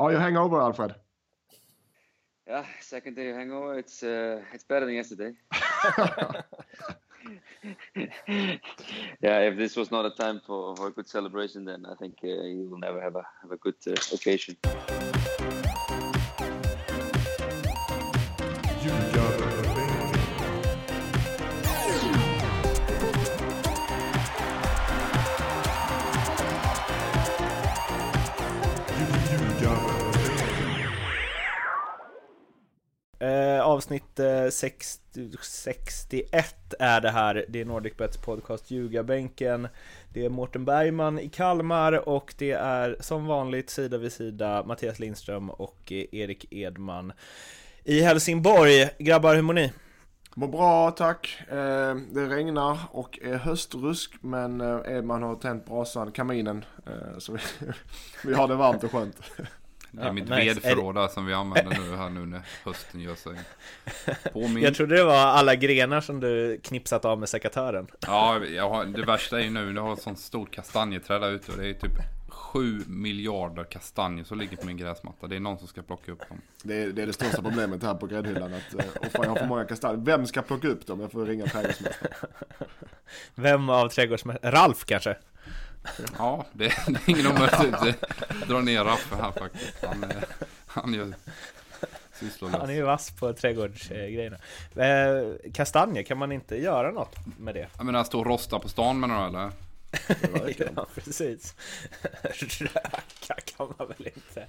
Are you hangover, Alfred? Yeah, second day of hangover. It's uh, it's better than yesterday. yeah, if this was not a time for, for a good celebration, then I think uh, you will never have a have a good uh, occasion. Eh, avsnitt eh, 60, 61 är det här. Det är NordicBets podcast Ljugarbänken. Det är Mårten Bergman i Kalmar och det är som vanligt sida vid sida Mattias Lindström och eh, Erik Edman i Helsingborg. Grabbar, hur mår ni? Mår bra, tack. Eh, det regnar och är höstrusk, men eh, Edman har tänt brasan, kaminen. Eh, så vi, vi har det varmt och skönt. Det är Ja, mitt nice. vedförråd där som vi använder nu här nu när hösten gör sig påminn. Jag trodde det var alla grenar som du knipsat av med sekatören. Ja, jag har, det värsta är ju nu, jag har ett sånt stort kastanjeträd där ute och det är typ 7 miljarder kastanjer som ligger på min gräsmatta. Det är någon som ska plocka upp dem. Det är, det är det största problemet här på gräddhyllan. Att, eh, och fan, jag har för många kastanjer. Vem ska plocka upp dem? Jag får ringa trädgårdsmästaren. Vem av trädgårdsmästarna? Ralf kanske? Ja, det, det är ingen omöjlighet. Dra ner Raffe här faktiskt. Han, är- han gör Han är sysslolös. ju vass på trädgårdsgrejerna. Eh, kastanjer, kan man inte göra något med det? Jag menar, stå och rosta på stan menar du eller? Ja, precis. Röka kan man väl inte?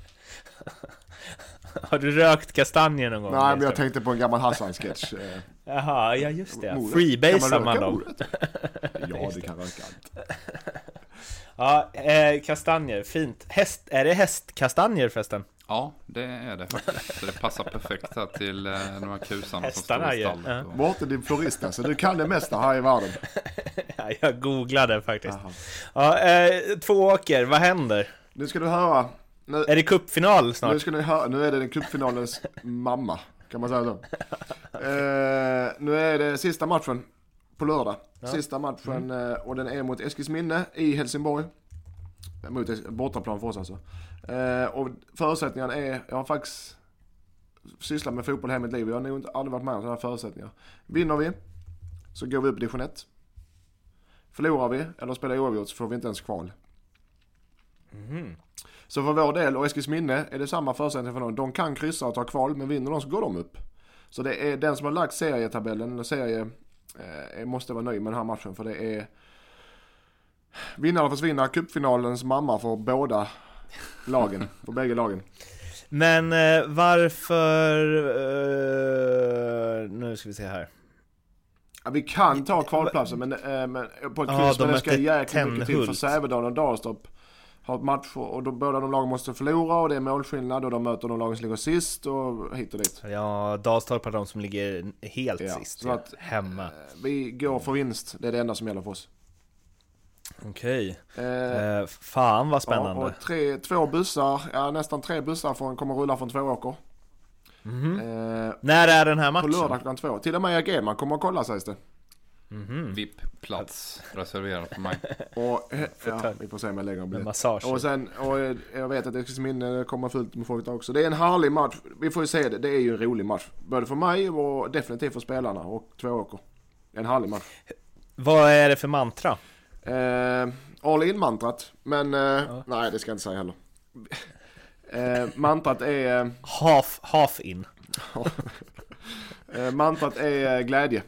Har du rökt kastanjer någon gång? Nej, men jag tänkte på en gammal Hassan-sketch. Eh, Jaha, ja just det. Freebasar man röka dem? Ja, det kan röka allt. Ja, eh, kastanjer, fint. Häst, är det hästkastanjer förresten? Ja, det är det faktiskt. Så det passar perfekt här till eh, de här kusarna som står i stallet. ja. Mårten, din florist alltså. Du kan det mesta här i världen. Ja, jag googlade faktiskt. Ja, eh, två åker, vad händer? Nu ska du höra. Nu, Är det cupfinal nu snart? ska ni höra. Nu är det den cupfinalens mamma. Kan man säga så? Eh, nu är det sista matchen på lördag. Sista matchen eh, och den är mot Eskilsminne i Helsingborg. Mot bortaplan för oss alltså. Eh, och förutsättningarna är, jag har faktiskt sysslat med fotboll hela mitt liv. Jag har nog inte aldrig varit med om sådana här förutsättningar. Vinner vi så går vi upp i division 1. Förlorar vi eller spelar oavgjort så får vi inte ens kval. Så för vår del och Eskilsminne är det samma förutsättningar för dem. De kan kryssa och ta kval men vinner de så går de upp. Så det är den som har lagt serietabellen, eller serie, eh, måste vara nöjd med den här matchen för det är Vinnare försvinner, cupfinalens mamma för båda lagen, för bägge lagen. Men eh, varför... Eh, nu ska vi se här. Ja, vi kan ta kvalplatsen men, eh, men på ett kryss de men det ska jäkligt mycket till för. Sävedalen och Dalstorp har ett match och då, båda de lagen måste förlora och det är målskillnad och de möter de lagen som ligger sist och hit och dit. Ja, Dalstorp är de som ligger helt Ja, sist. så Ja. att- Hemma. Eh, Vi går för vinst, det är det enda som gäller för oss. Okej. Eh, Eh, fan vad Ja, spännande. och tre, två bussar, ja nästan tre bussar från, kommer rulla från Tvååker. Mhm. Eh, När är den här på matchen? lördag klockan två. Till och med Edman kommer att kolla sägs det. Mhm. VIP-plats reserverad för mig. Och, eh, ja, vi får se om jag lägger en Med biljett. massage. Och sen, och eh, jag vet att Eskilsminne kommer fullt med folk där också. Det är en härlig match. Vi får ju se det, det är ju en rolig match. Både för mig och definitivt för spelarna och Tvååker. En härlig match. Vad är det för mantra? Eh, all in-mantrat. Men, eh, nej det ska jag inte säga heller. Eh, mantrat är... eh, Half, half in. Eh, mantrat är eh, glädje.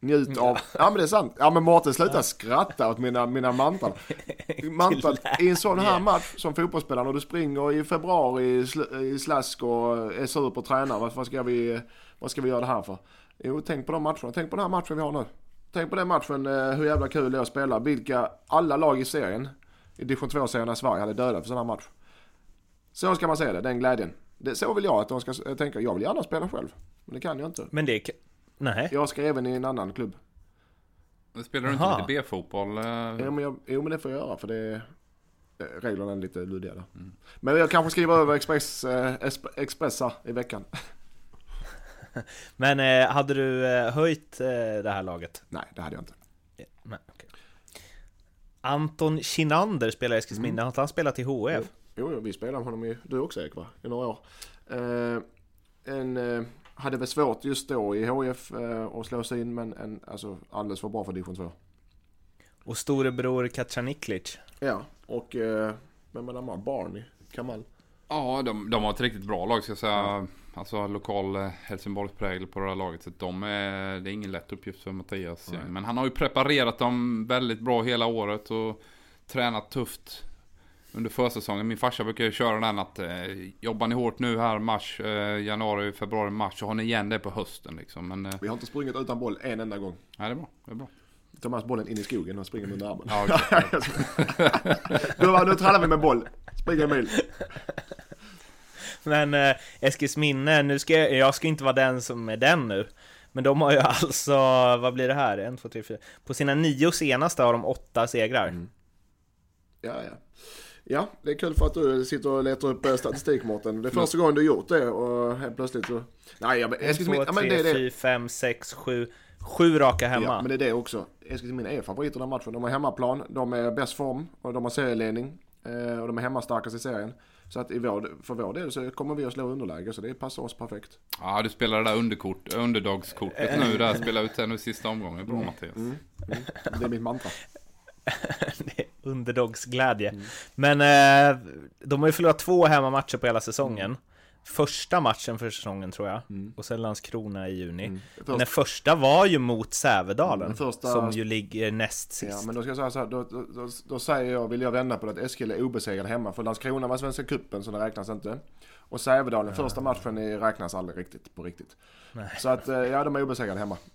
Njut av... Ja men det är sant. Ja men Mårten sluta skratta åt mina, mina mantran. Mantrat i en sån här match som fotbollsspelare när du springer i februari i, sl- i slask och är sur på tränaren. Vad, vad, ska vi, vad ska vi göra det här för? Jo tänk på de matcherna. Tänk på den här matchen vi har nu. Tänk på den matchen, eh, hur jävla kul det är att spela. Vilka alla lag i serien, i division 2-serien i Sverige, hade dödat för sån här match. Så ska man se det, den glädjen. Det, så vill jag att de ska tänka. Jag vill gärna spela själv. Men det kan jag inte. Men det... Nej. Jag ska även i en annan klubb. Men Spelar du inte Aha. lite B-fotboll? eh? Jo men, jag, jo men det får jag göra för det är eh, reglerna är lite luddiga där. Men jag kanske skriver över Express, eh, Expressa i veckan. Men eh, hade du eh, höjt eh, det här laget? Nej det hade jag inte. Nej, okej. Anton Kinander spelar i Eskilsminne, har inte han spelat i HF? Jo, jo, vi spelade med honom i, du också Erik va? I några år. Eh, en, eh, hade väl svårt just då i HF eh, att slå sig in men en, alltså alldeles för bra för division 2. Och storebror Kacaniklic. Ja, och eh, vem är det med? Barney? Kamal? Ja, de, de har ett riktigt bra lag ska jag säga. Alltså lokal eh, Helsingborgsprägel på det här laget. Så de är, det är ingen lätt uppgift för Mattias. Nej. Men han har ju preparerat dem väldigt bra hela året och tränat tufft under försäsongen. Min farsa brukar ju köra den att eh, jobbar ni hårt nu här mars, eh, januari, februari, mars så har ni igen det på hösten liksom. Men eh, Vi har inte sprungit utan boll en enda gång. nej, det är bra. Det är bra. tar med bollen in i skogen och springer under armen. Ja, okej. nu, nu trallar vi med boll. Springer en mil. Men eh, Eskilsminne, nu ska jag, jag ska inte vara den som är den nu. Men de har ju alltså, vad blir det här? En, två, tre, fyra. På sina nio senaste har de åtta segrar. Mm. Ja, ja. Ja, det är kul för att du sitter och letar upp eh, statistik Mårten. Det är första gången du gjort det och helt plötsligt så... Nej, jag, Eskilsminne, två, ja, men det tre, är det. fyra, fem, sex, sju. Sju raka Ja, hemma. men det är det också. Eskilsminne är favoriter den matchen. De har hemmaplan, de är bäst form och de har serieledning. Eh, och de är hemmastarkast i serien. Så att i vår, för vår del så kommer vi att slå underläge så det passar oss perfekt. Ja, du spelar det där underkort, underdogskortet nu där. Spelar ut det nu sista omgången. Bra Mattias. Mm. Det är mitt mantra. det är underdogsglädje. Men eh, de har ju förlorat två hemmamatcher på hela säsongen. Första matchen för säsongen tror jag. Mm. Och sen Landskrona i juni. Mm. Men den första var ju mot Sävedalen. Mm, första- Som ju ligger näst Ja, sist. men då ska jag säga så här, då, då, då, då säger jag, vill jag vända på det, att Eskil är obesegrad hemma. För Landskrona var Svenska cupen så det räknas inte. Och Sävedalen, första matchen är, räknas aldrig riktigt på riktigt. Nej. Så att, eh, ja de är obesegrade hemma.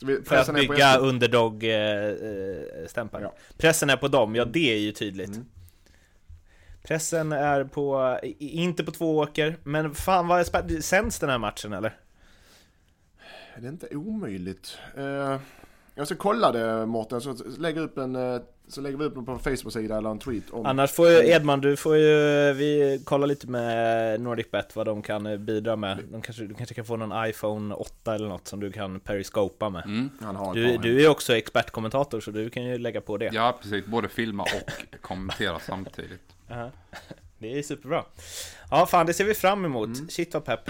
Vi, För att bygga underdog-stämpeln. Ja. Pressen är på dem, ja det är ju tydligt. Pressen är på, inte på två åker, men fan vad är Sänds den här matchen eller? Det är inte omöjligt. Eh, jag ska kolla det Mårten, så lägger, upp en, eh, så lägger vi upp den på Facebook-sida eller en tweet om... Annars får ju Edman, du får ju, vi kollar lite med NordicBet vad de kan eh, bidra med. De kanske, du kanske kan få någon iPhone 8 eller något som du kan periscopa med. Mm. Han har ett Du, du är också expertkommentator så du kan ju lägga på det. Ja, precis. Både filma och kommentera samtidigt. Det är superbra. Ja, fan det ser vi fram emot. Mm. Shit vad pepp.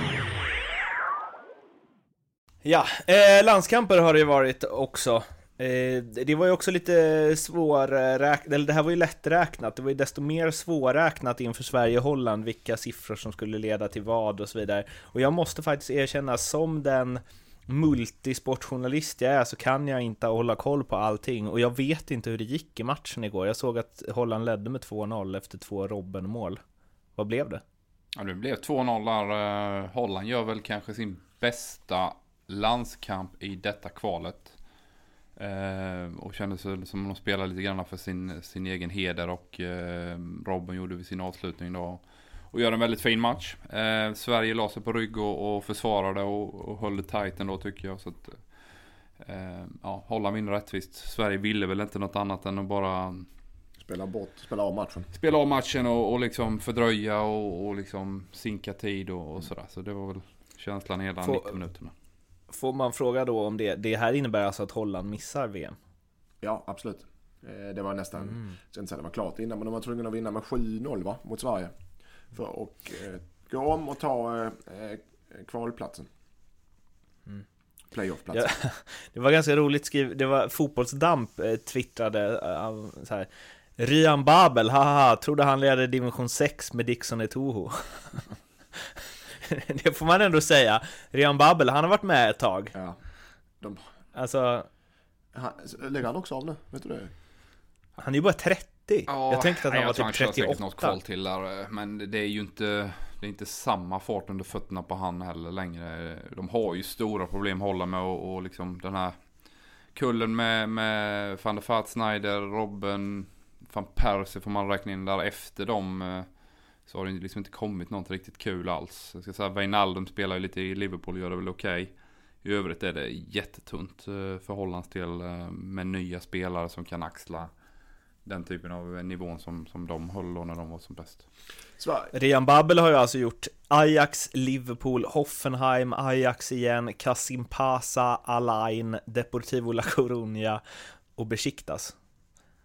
Ja, eh, landskamper har det ju varit också. Eh, det var ju också lite svårräknat, eller det här var ju lätträknat. Det var ju desto mer svårräknat inför Sverige och Holland vilka siffror som skulle leda till vad och så vidare. Och jag måste faktiskt erkänna, som den multisportjournalist jag är så kan jag inte hålla koll på allting och jag vet inte hur det gick i matchen igår. Jag såg att Holland ledde med 2-0 efter två Robben-mål. Vad blev det? Ja, det blev 2-0 där. Eh, Holland gör väl kanske sin bästa landskamp i detta kvalet. Eh, och kändes som att de spelade lite grann för sin, sin egen heder och eh, Robben gjorde vid sin avslutning då. Och gör en väldigt fin match. Eh, Sverige la sig på rygg och, och försvarade och, och höll det tight ändå tycker jag. Så att, eh, ja, Holland vinner rättvist. Sverige ville väl inte något annat än att bara Spela bort, spela av matchen. spela av matchen och, och liksom fördröja och, och liksom sinka tid och, och sådär. Så det var väl känslan hela Får- 90 minuterna. Får man fråga då om det, det här innebär alltså att Holland missar VM? Ja, absolut. Eh, Det var nästan, Mm. jag ska inte säga det var klart innan, men de var tvungna att vinna med 7-0 va, mot Sverige. För att eh, gå om och ta eh, eh, kvalplatsen. Mm. Playoffplatsen. Ja, det var ganska roligt skrivet, det var Fotbollsdamp eh, twittrade eh, så här Ryan Babel, haha, trodde han ledde division 6 med Dixon i Toho. det får man ändå säga. Ryan Babel, han har varit med ett tag. Ja. De, Alltså, han, lägger han också av nu? Vet du det? han är ju bara 30. jag tänkte att nej, han var typ kör säkert 38. något kval till där. eh, Men det är ju inte, det är inte samma fart under fötterna på han heller längre. De har ju stora problem att hålla med och, och liksom den här kullen med, med van der Vaart, Snyder, Robben, van Persie får man räkna in där efter dem. Så har det liksom inte kommit något riktigt kul alls. Jag ska säga Wijnaldum spelar ju lite i Liverpool, gör det väl okej. I övrigt är det jättetunt eh, för Hollands del eh, med nya spelare som kan axla den typen av nivån som, som de höll då när de var som bäst. Rian Babel har ju alltså gjort Ajax, Liverpool, Hoffenheim, Ajax igen, Kasim Pasa, Alain, Deportivo La Coruña och Besiktas.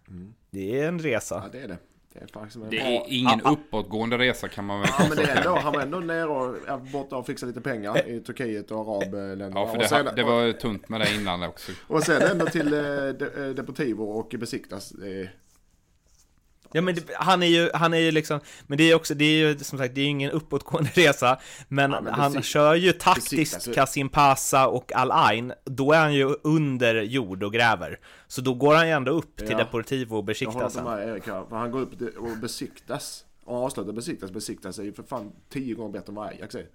Mm. Det är en resa. Ja, det är det. Det är faktiskt en Det bra- är ingen uppåtgående resa kan man väl Ja men det är ändå, han var ändå nere och borta och fixade lite pengar i Turkiet och arabländerna. Ja, för och, det, sen, det var tunt med det innan också. och sen ändå till eh, eh, Deportivo och Besiktas. Är- Ja men det, han är ju, han är ju liksom, men det är också, det är ju som sagt, det är ju ingen uppåtgående resa Men, Ja, men han Besiktas- kör ju taktiskt Kasim Pasa och Al Ain Då är han ju under jord och gräver Så då går han ju ändå upp till Ja. Deportivo och Jag håller Besiktas med Erik här. För han går upp och Besiktas. Och avslutar Besiktas. Besiktas är ju för fan tio gånger bättre än vad Ajax är.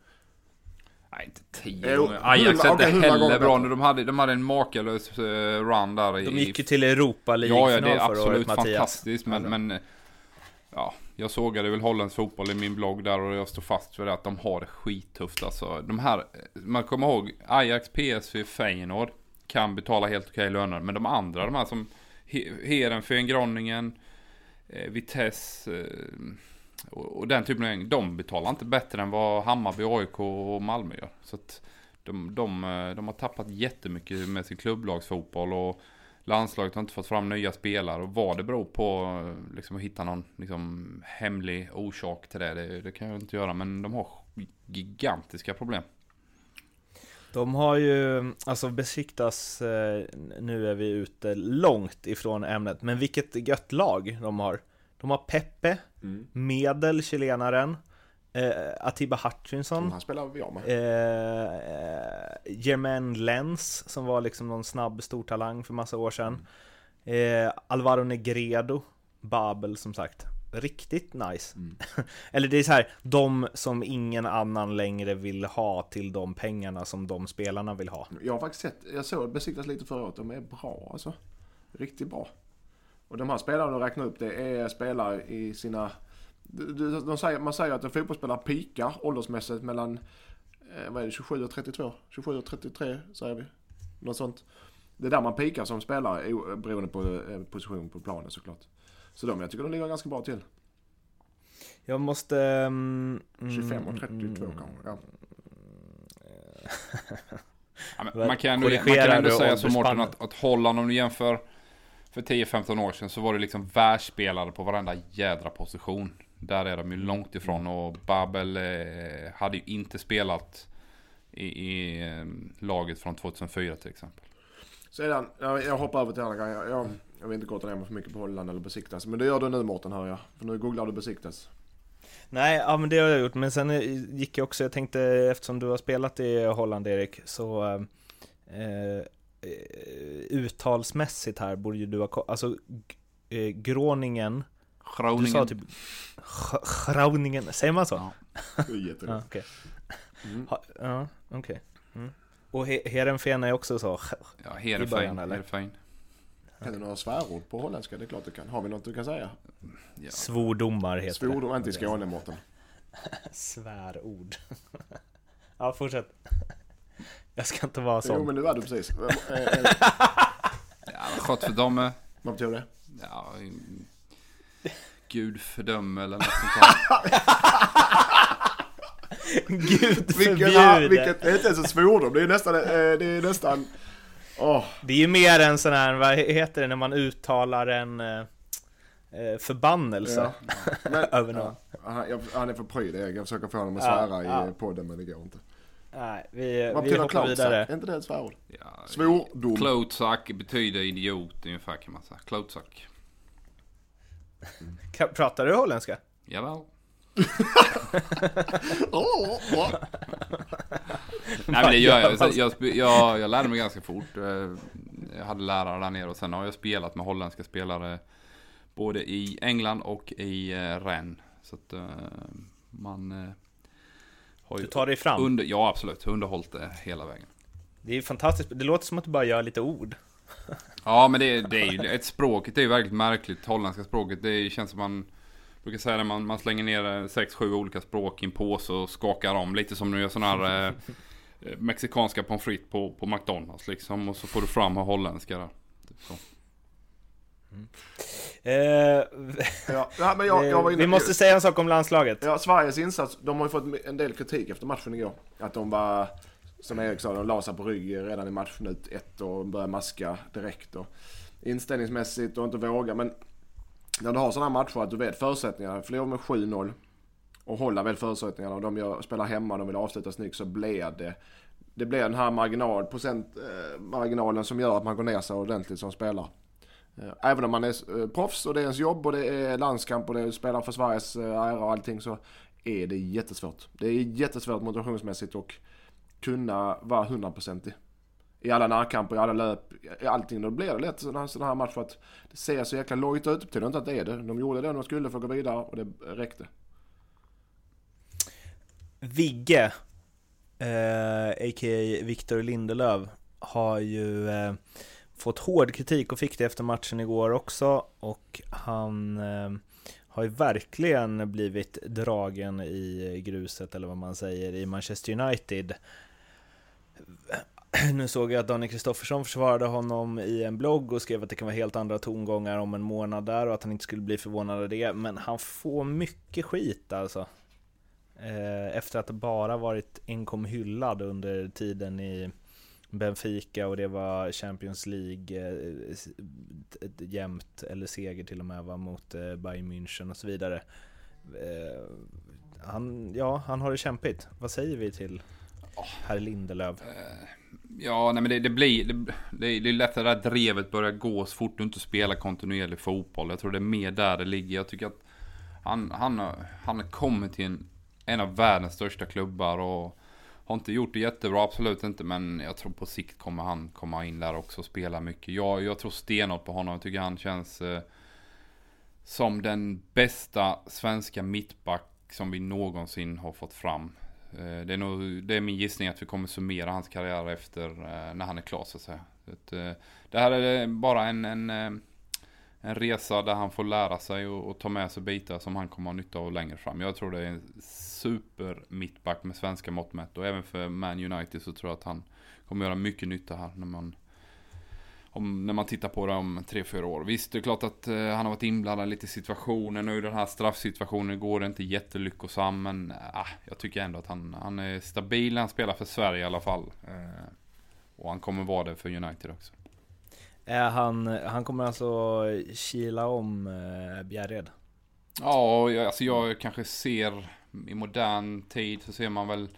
Nej, inte tio gånger. Ajax inte hundra heller bra nu. De hade, de hade en makalös eh, run där i... De gick ju till Europa Ja, League-final ja, det är året, absolut Mattias fantastiskt. Men, Ja, men ja, jag sågade väl holländsk fotboll i min blogg där och jag står fast vid det att de har det skittufft. Alltså, de här, man kommer ihåg Ajax, PSV, Feyenoord kan betala helt okej löner. Men de andra, de här som He- Heerenveen, Groningen, eh, Vitesse eh, och, och den typen av gäng, de betalar inte bättre än vad Hammarby, AIK och Malmö gör. Så att de, de, eh, de har tappat jättemycket med sin klubblagsfotboll och landslaget har inte fått fram nya spelare. Och vad det beror på eh, liksom, att hitta någon liksom, hemlig orsak till det, det, det kan jag inte göra. Men de har gigantiska problem. De har ju, alltså besiktas, eh, nu är vi ute långt ifrån ämnet, men vilket gött lag de har. De har Pepe, Mm. Medel, chilenaren, eh, Atiba Hutchinson, han spelar vi av med. eh, Jermaine Lenz som var liksom någon snabb stortalang för massa år sedan. Eh, Alvaro Negredo, Babel som sagt. Riktigt nice. Mm. Eller det är så här, de som ingen annan längre vill ha till de pengarna som de spelarna vill ha. Jag har faktiskt sett, jag såg Besiktas lite förra året. De är bra alltså. Riktigt bra. Och de här spelarna du räknar upp det är spelare i sina... De, säger, man säger att en fotbollsspelare pikar åldersmässigt mellan eh, vad är det, 27 och 32? 27 och 33 säger vi. Något sånt. Det är där man pikar som spelare beroende på eh, position på planen såklart. Så de, jag tycker de ligger ganska bra till. Jag måste... mm, 25 och mm, 32 mm, kanske. Ja. Ja, man kan ändå, man kan ändå säga så Mårten att, att Holland om du jämför för 10-15 år sedan så var det liksom världsspelare på varenda jädra position. Där är de ju långt ifrån och Babel eh, hade ju inte spelat i, i eh, laget från 2004 till exempel. Sedan, jag, jag hoppar över till andra grejer. Jag, jag vill inte korta ner mig för mycket på Holland eller Besiktas. Men det gör du nu Mårten hör jag. För nu googlar du Besiktas. Nej, ja men det har jag gjort, men sen eh, gick jag också, jag tänkte eftersom du har spelat i Holland Erik, så eh, eh, uttalsmässigt här borde ju du ha alltså eh, Groningen, du sa typ Sch- Groningen, säger man så? Ja. Det är. Ja, okej. Mm. Ha- Ja, okej. Mm. Och He- Heerenveen är också så, Ja, Heerenveen. eller? Heerenveen. Kan du några svärord på holländska? Det är klart du kan. Har vi något du kan säga? Ja. svordomar heter Svordom, inte i Skåne Mårten. det. Svärord. ja, fortsätt. Jag ska inte vara Jo sån. men nu är du precis. Eh, eh, Ja, skott för dem. eh, Vad betyder det? Ja, Gud fördöme eller något sånt där. Gud Vilken, förbjude! vilket, det är inte ens en svordom. Det är nästan, det är nästan... Åh, Det är ju mer en sån här, vad heter det när man uttalar en eh, förbannelse ja. Men, över någon? ja, han, jag, han är för pryd. Jag försöker få honom att Ja, svära i ja. podden men det går inte. Nej, vi, Vad vi hoppar cloutsack? vidare. Är inte det ett svärord? Ja, Svordom. Klotsack betyder idiot ungefär kan man säga. Klotsack. Ka- Pratar du holländska? Jawel. Åh, åh. Nej men det gör jag. Jag, sp- jag, jag lärde mig ganska fort. Eh, Jag hade lärare där nere och sen har jag spelat med holländska spelare både i England och i eh, Rennes. Så att eh, man Du tar dig fram? under, ja absolut, underhållit det hela vägen. Det är fantastiskt, det låter som att du bara gör lite ord. Ja men det, det är ju, ett språket är ju väldigt märkligt. Holländska språket, det känns som man brukar säga att man, man slänger ner sex, sju olika språk i en påse och skakar om. Lite som när du gör sådana här eh, mexikanska pommes frites på, på McDonalds liksom. Och så får du fram holländska där. Typ så. Eh, Ja, men jag, jag var inne, vi måste säga en sak om landslaget. Ja, Sveriges insats, de har ju fått en del kritik efter matchen igår. Att de var, som Erik sa, de la sig på rygg redan i matchminut ett och började maska direkt. Och inställningsmässigt och inte våga. Men när du har sådana matcher att du vet förutsättningarna, förlorar med 7-0 och hålla väl förutsättningarna och de gör, spelar hemma och de vill avsluta snyggt så blir det det blir den här marginal, procent, eh, marginalen som gör att man går ner sig ordentligt som spelare. Eh, även om man är eh, proffs och det är ens jobb och det är landskamp och det är spelar för Sveriges eh, ära och allting så är det jättesvårt. Det är jättesvårt motivationsmässigt och kunna vara hundraprocentig. I alla närkamper, i alla löp, i allting. Då blir det lätt sådana här, här matcher att det ser så jäkla lojt ut. Betyder inte att det är det. De gjorde det de skulle för att gå vidare och det räckte. Vigge, eh, a.k.a. Victor Lindelöf, har ju eh, fått hård kritik och fick det efter matchen igår också. Och han eh, har ju verkligen blivit dragen i gruset, eller vad man säger, i Manchester United. Nu såg jag att Daniel Kristoffersson försvarade honom i en blogg och skrev att det kan vara helt andra tongångar om en månad där och att han inte skulle bli förvånad av det. Men han får mycket skit alltså. Eh, efter att bara varit enkom hyllad under tiden i Benfica och det var Champions League eh, jämnt eller seger till och med var mot eh, Bayern München och så vidare. Eh, han, ja, han har det kämpigt. Vad säger vi till herr Lindelöf? Eh, ja, nej men det, det blir, det, det, det är lätt att det där drevet börjar gå så fort du inte spelar kontinuerlig fotboll. Jag tror det är mer där det ligger. Jag tycker att han, han, han har kommit till en en av världens största klubbar och har inte gjort det jättebra, absolut inte, men jag tror på sikt kommer han komma in där också och spela mycket. Jag, jag tror stenhårt på honom, jag tycker han känns eh, som den bästa svenska mittback som vi någonsin har fått fram. Eh, det, är nog, det är min gissning att vi kommer summera hans karriär efter eh, när han är klar så att säga. Så eh, det här är bara en, en eh, en resa där han får lära sig och, och ta med sig bitar som han kommer ha nytta av längre fram. Jag tror det är en super mittback med svenska mått mätt och även för Man United så tror jag att han kommer göra mycket nytta här när man om, när man tittar på det om tre fyra år. Visst, det är klart att eh, han har varit inblandad lite i situationen och i den här straffsituationen går det inte jättelyckosam. Men eh, jag tycker ändå att han, han är stabil han spelar för Sverige i alla fall. Eh, och han kommer vara det för United också. Han, han kommer alltså kila om eh, Bjärred? Ja, alltså jag kanske ser i modern tid så ser man väl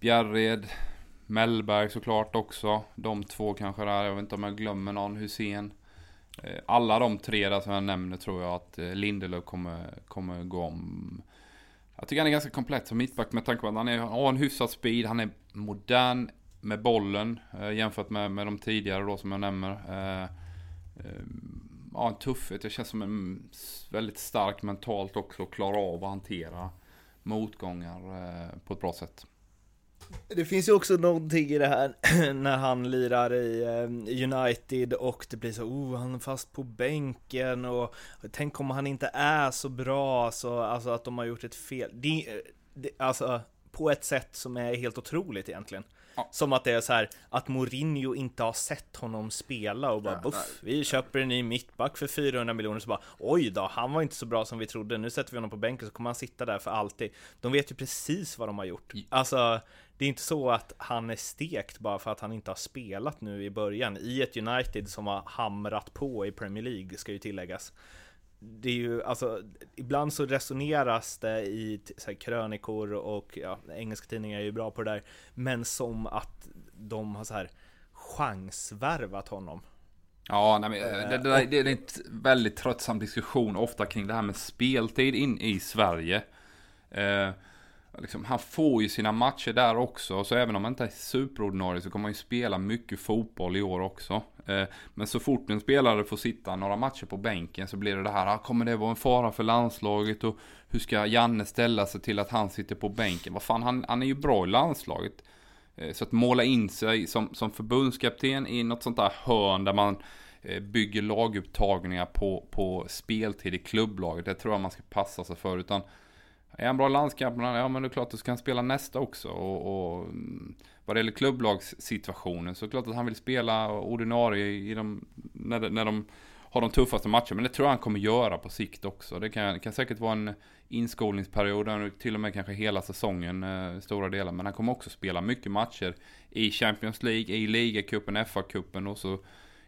Bjärred, Mellberg såklart också. De två kanske där, jag vet inte om jag glömmer någon, Hussein. Eh, alla de tre där som jag nämner tror jag att eh, Lindelöf kommer, kommer gå om. Jag tycker han är ganska komplett som mittback med tanke på att han är, har en hyfsad speed, han är modern, med bollen eh, jämfört med, med de tidigare då som jag nämner. Ja, en tuffhet. Det känns som en väldigt stark mentalt också att klara av att hantera motgångar eh, på ett bra sätt. Det finns ju också någonting i det här när han lirar i eh, United och det blir så, oh, han är fast på bänken och tänk om han inte är så bra, så, alltså att de har gjort ett fel. Det, eh, det, alltså på ett sätt som är helt otroligt egentligen. Ja. Som att det är så här att Mourinho inte har sett honom spela och bara ja, buff, vi köper en ny mittback för 400 miljoner så bara oj då, han var inte så bra som vi trodde, nu sätter vi honom på bänken så kommer han sitta där för alltid. De vet ju precis vad de har gjort. Alltså, det är inte så att han är stekt bara för att han inte har spelat nu i början i ett United som har hamrat på i Premier League, ska ju tilläggas det är ju, alltså, ibland så resoneras det i så här, krönikor och ja, engelska tidningar är ju bra på det där, men som att de har så här chansvärvat honom. Ja, nej, men, eh, det, det, det, det är en väldigt tröttsam diskussion ofta kring det här med speltid in i Sverige. Eh, liksom, han får ju sina matcher där också, så även om han inte är superordinarie så kommer han ju spela mycket fotboll i år också. Eh, men så fort en spelare får sitta några matcher på bänken så blir det det här, ah, kommer det vara en fara för landslaget och hur ska Janne ställa sig till att han sitter på bänken? Vad fan, han, han är ju bra i landslaget. Eh, så att måla in sig som, som förbundskapten i något sånt där hörn där man eh, bygger lagupptagningar på, på speltid i klubblaget, det tror jag man ska passa sig för. Utan är han bra i landskamperna, ja men det är klart att du ska spela nästa också. Och, och mm, vad det gäller klubblagssituationen så är det klart att han vill spela ordinarie i de, när, när de har de tuffaste matcherna. Men det tror jag han kommer göra på sikt också. Det kan, kan säkert vara en inskolningsperiod, till och med kanske hela säsongen, eh, stora delar. Men han kommer också spela mycket matcher i Champions League, i ligacupen, FA-cupen och så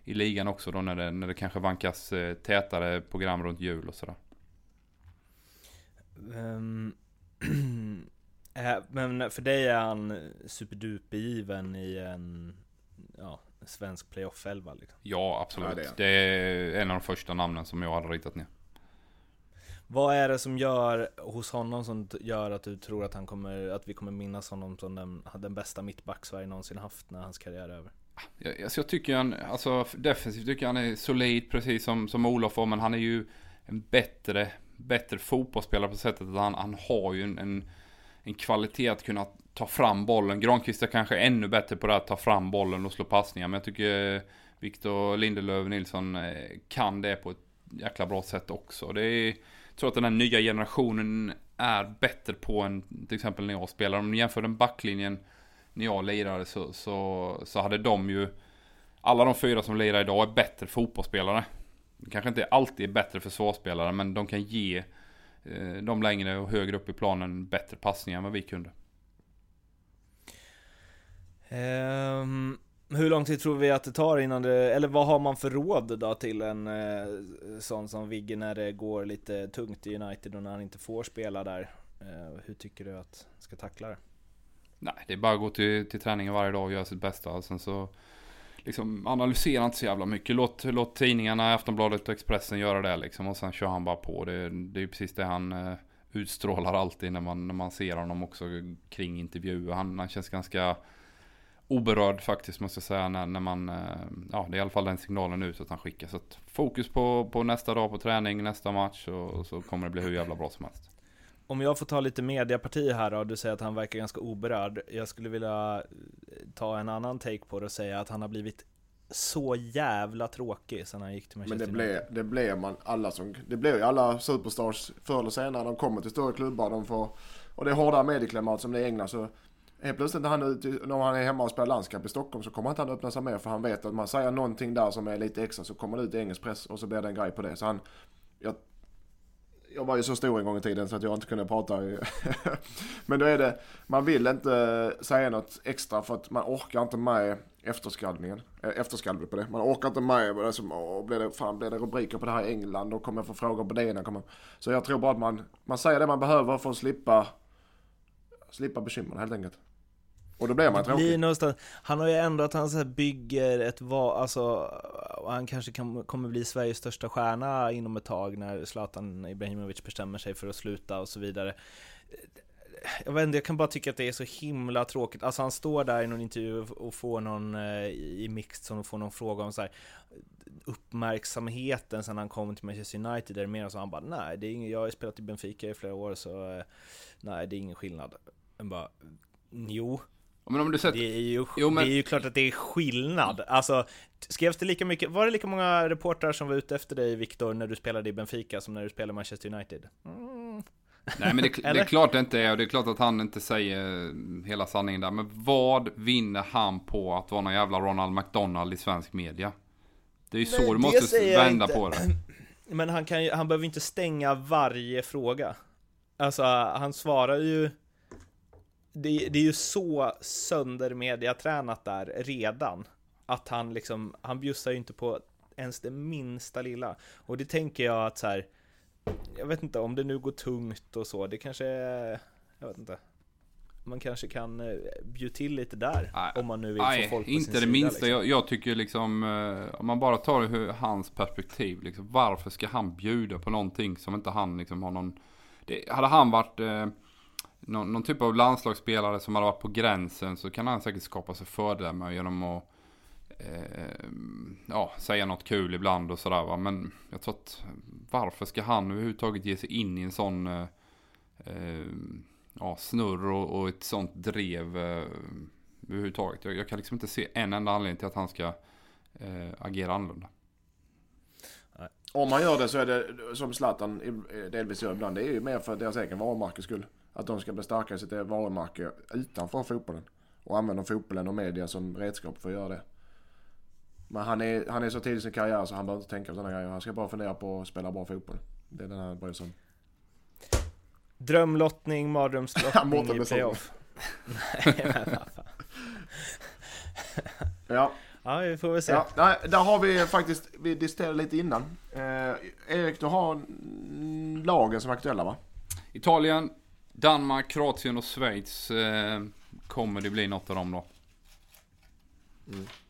i ligan också då när det, när det kanske vankas eh, tätare program runt jul och sådär. Um, men för dig är han superduper-given i en ja, svensk playoff-elva liksom? Ja, absolut. Ja, det, är. det, är en av de första namnen som jag hade ritat ner. Vad är det som gör hos honom som gör att du tror att, han kommer, att vi kommer minnas honom som den, den bästa mittback Sverige någonsin haft när hans karriär är över? Jag, alltså jag tycker han, alltså defensivt tycker jag han är solid precis som, som Olof var, men han är ju en bättre, bättre fotbollsspelare på sättet att han, han har ju en, en, en kvalitet att kunna ta fram bollen. Granqvist är kanske ännu bättre på det att ta fram bollen och slå passningar, men jag tycker eh, Victor Lindelöf Nilsson eh, kan det på ett jäkla bra sätt också. Det är, jag tror att den här nya generationen är bättre på än till exempel när jag spelar. Om ni jämför den backlinjen när jag lirade så, så, så hade de ju alla de fyra som lirar idag är bättre fotbollsspelare. Kanske inte alltid är bättre försvarsspelare men de kan ge de längre och högre upp i planen bättre passningar än vad vi kunde. Um, hur lång tid tror vi att det tar innan det, eller vad har man för råd då till en eh, sån som Vigge när det går lite tungt i United och när han inte får spela där? Eh, hur tycker du att ska tackla det? Nej, det är bara att gå till, till träningen varje dag och göra sitt bästa. Sen så liksom analysera inte så jävla mycket. Låt, låt tidningarna, Aftonbladet och Expressen göra det liksom. Och sen kör han bara på. Det, det är ju precis det han eh, utstrålar alltid när man, när man ser honom också kring intervjuer. Han, han känns ganska oberörd faktiskt måste jag säga när, när man, eh, ja det är i alla fall den signalen ut att han skickar. Så att fokus på, på nästa dag på träning, nästa match och, och så kommer det bli hur jävla bra som helst. Om jag får ta lite mediaparti här då, du säger att han verkar ganska oberörd. Jag skulle vilja ta en annan take på det och säga att han har blivit så jävla tråkig sen han gick till Manchester Men det blev, det blev man, alla som, det blev ju alla superstars förr eller senare. De kommer till större klubbar, de får, och det är hårdare medieklimat som det är i England så Helt plötsligt när han, när han är hemma och spelar landskamp i Stockholm så kommer inte han öppna sig mer för han vet att man säger någonting där som är lite extra så kommer det ut i engelsk press och så blir det en grej på det. Så han, jag jag var ju så stor en gång i tiden så att jag inte kunde prata. Men då är det, man vill inte säga något extra för att man orkar inte med efterskalvningen, eh, efterskalvet på det. Man orkar inte med det som, åh, blir det, fan blir det rubriker på det här i England och kommer jag få frågor på det kommer. Så jag tror bara att man, man säger det man behöver för att slippa, slippa bekymren helt enkelt. Och då blir man tråkig. Någonstans, han har ju ändå att han så bygger ett val, alltså han kanske kan, kommer bli Sveriges största stjärna inom ett tag när Zlatan Ibrahimovic bestämmer sig för att sluta och så vidare. Jag vet inte, jag kan bara tycka att det är så himla tråkigt. Alltså han står där i någon intervju och får någon eh, i mixed som får någon fråga om så här, uppmärksamheten sen han kom till Manchester United är det mer så han bara nej, det är ingen, jag har spelat i Benfica i flera år så eh, nej, det är ingen skillnad. Han bara jo, men om du sett... det, är ju, jo, men... det är ju klart att det är skillnad. Alltså, skrevs det lika mycket, var det lika många reportrar som var ute efter dig Viktor när du spelade i Benfica som när du spelade i Manchester United? Mm. Nej men det, det, är klart det inte är och det är klart att han inte säger hela sanningen där. Men vad vinner han på att vara någon jävla Ronald McDonald i svensk media? Det är ju så du måste vända på det. Men han, kan ju, han behöver inte stänga varje fråga. Alltså han svarar ju det, det är ju så söndermediatränat där redan. Att han liksom, han bjussar ju inte på ens det minsta lilla. Och det tänker jag att så här, jag vet inte om det nu går tungt och så, det kanske jag vet inte. Man kanske kan eh, bjuda till lite där aj, om man nu vill aj, få folk på inte sin det sida, minsta. Liksom. Jag, jag, tycker liksom, eh, om man bara tar hur, hans perspektiv, liksom, varför ska han bjuda på någonting som inte han liksom har någon... Det, hade han varit eh, någon, någon, typ av landslagsspelare som hade varit på gränsen så kan han säkert skapa sig fördelar genom att eh, ja, säga något kul ibland och sådär va. Men jag tror att varför ska han överhuvudtaget ge sig in i en sån eh, eh ja, snurr och, och, ett sånt drev eh, överhuvudtaget. Jag, jag, kan liksom inte se en enda anledning till att han ska eh, agera annorlunda. Om man gör det så är det som Zlatan delvis gör ibland. Det är ju mer för deras egen varumärkes skull. Att de ska bli starka i sitt varumärke utanför fotbollen. Och använder fotbollen och media som redskap för att göra det. Men han är, han är så tidig i sin karriär så han behöver inte tänka på sådana grejer. Han ska bara fundera på att spela bra fotboll. Det är den här bryr sig om. Drömlottning, mardrömslottning i playoff. ja. Ja, vi får väl se. Ja, nej, där har vi faktiskt, vi diskuterade lite innan. Eh, Erik, du har lagen som är aktuella va? Italien, Danmark, Kroatien och Schweiz. Eh, kommer det bli något av dem då?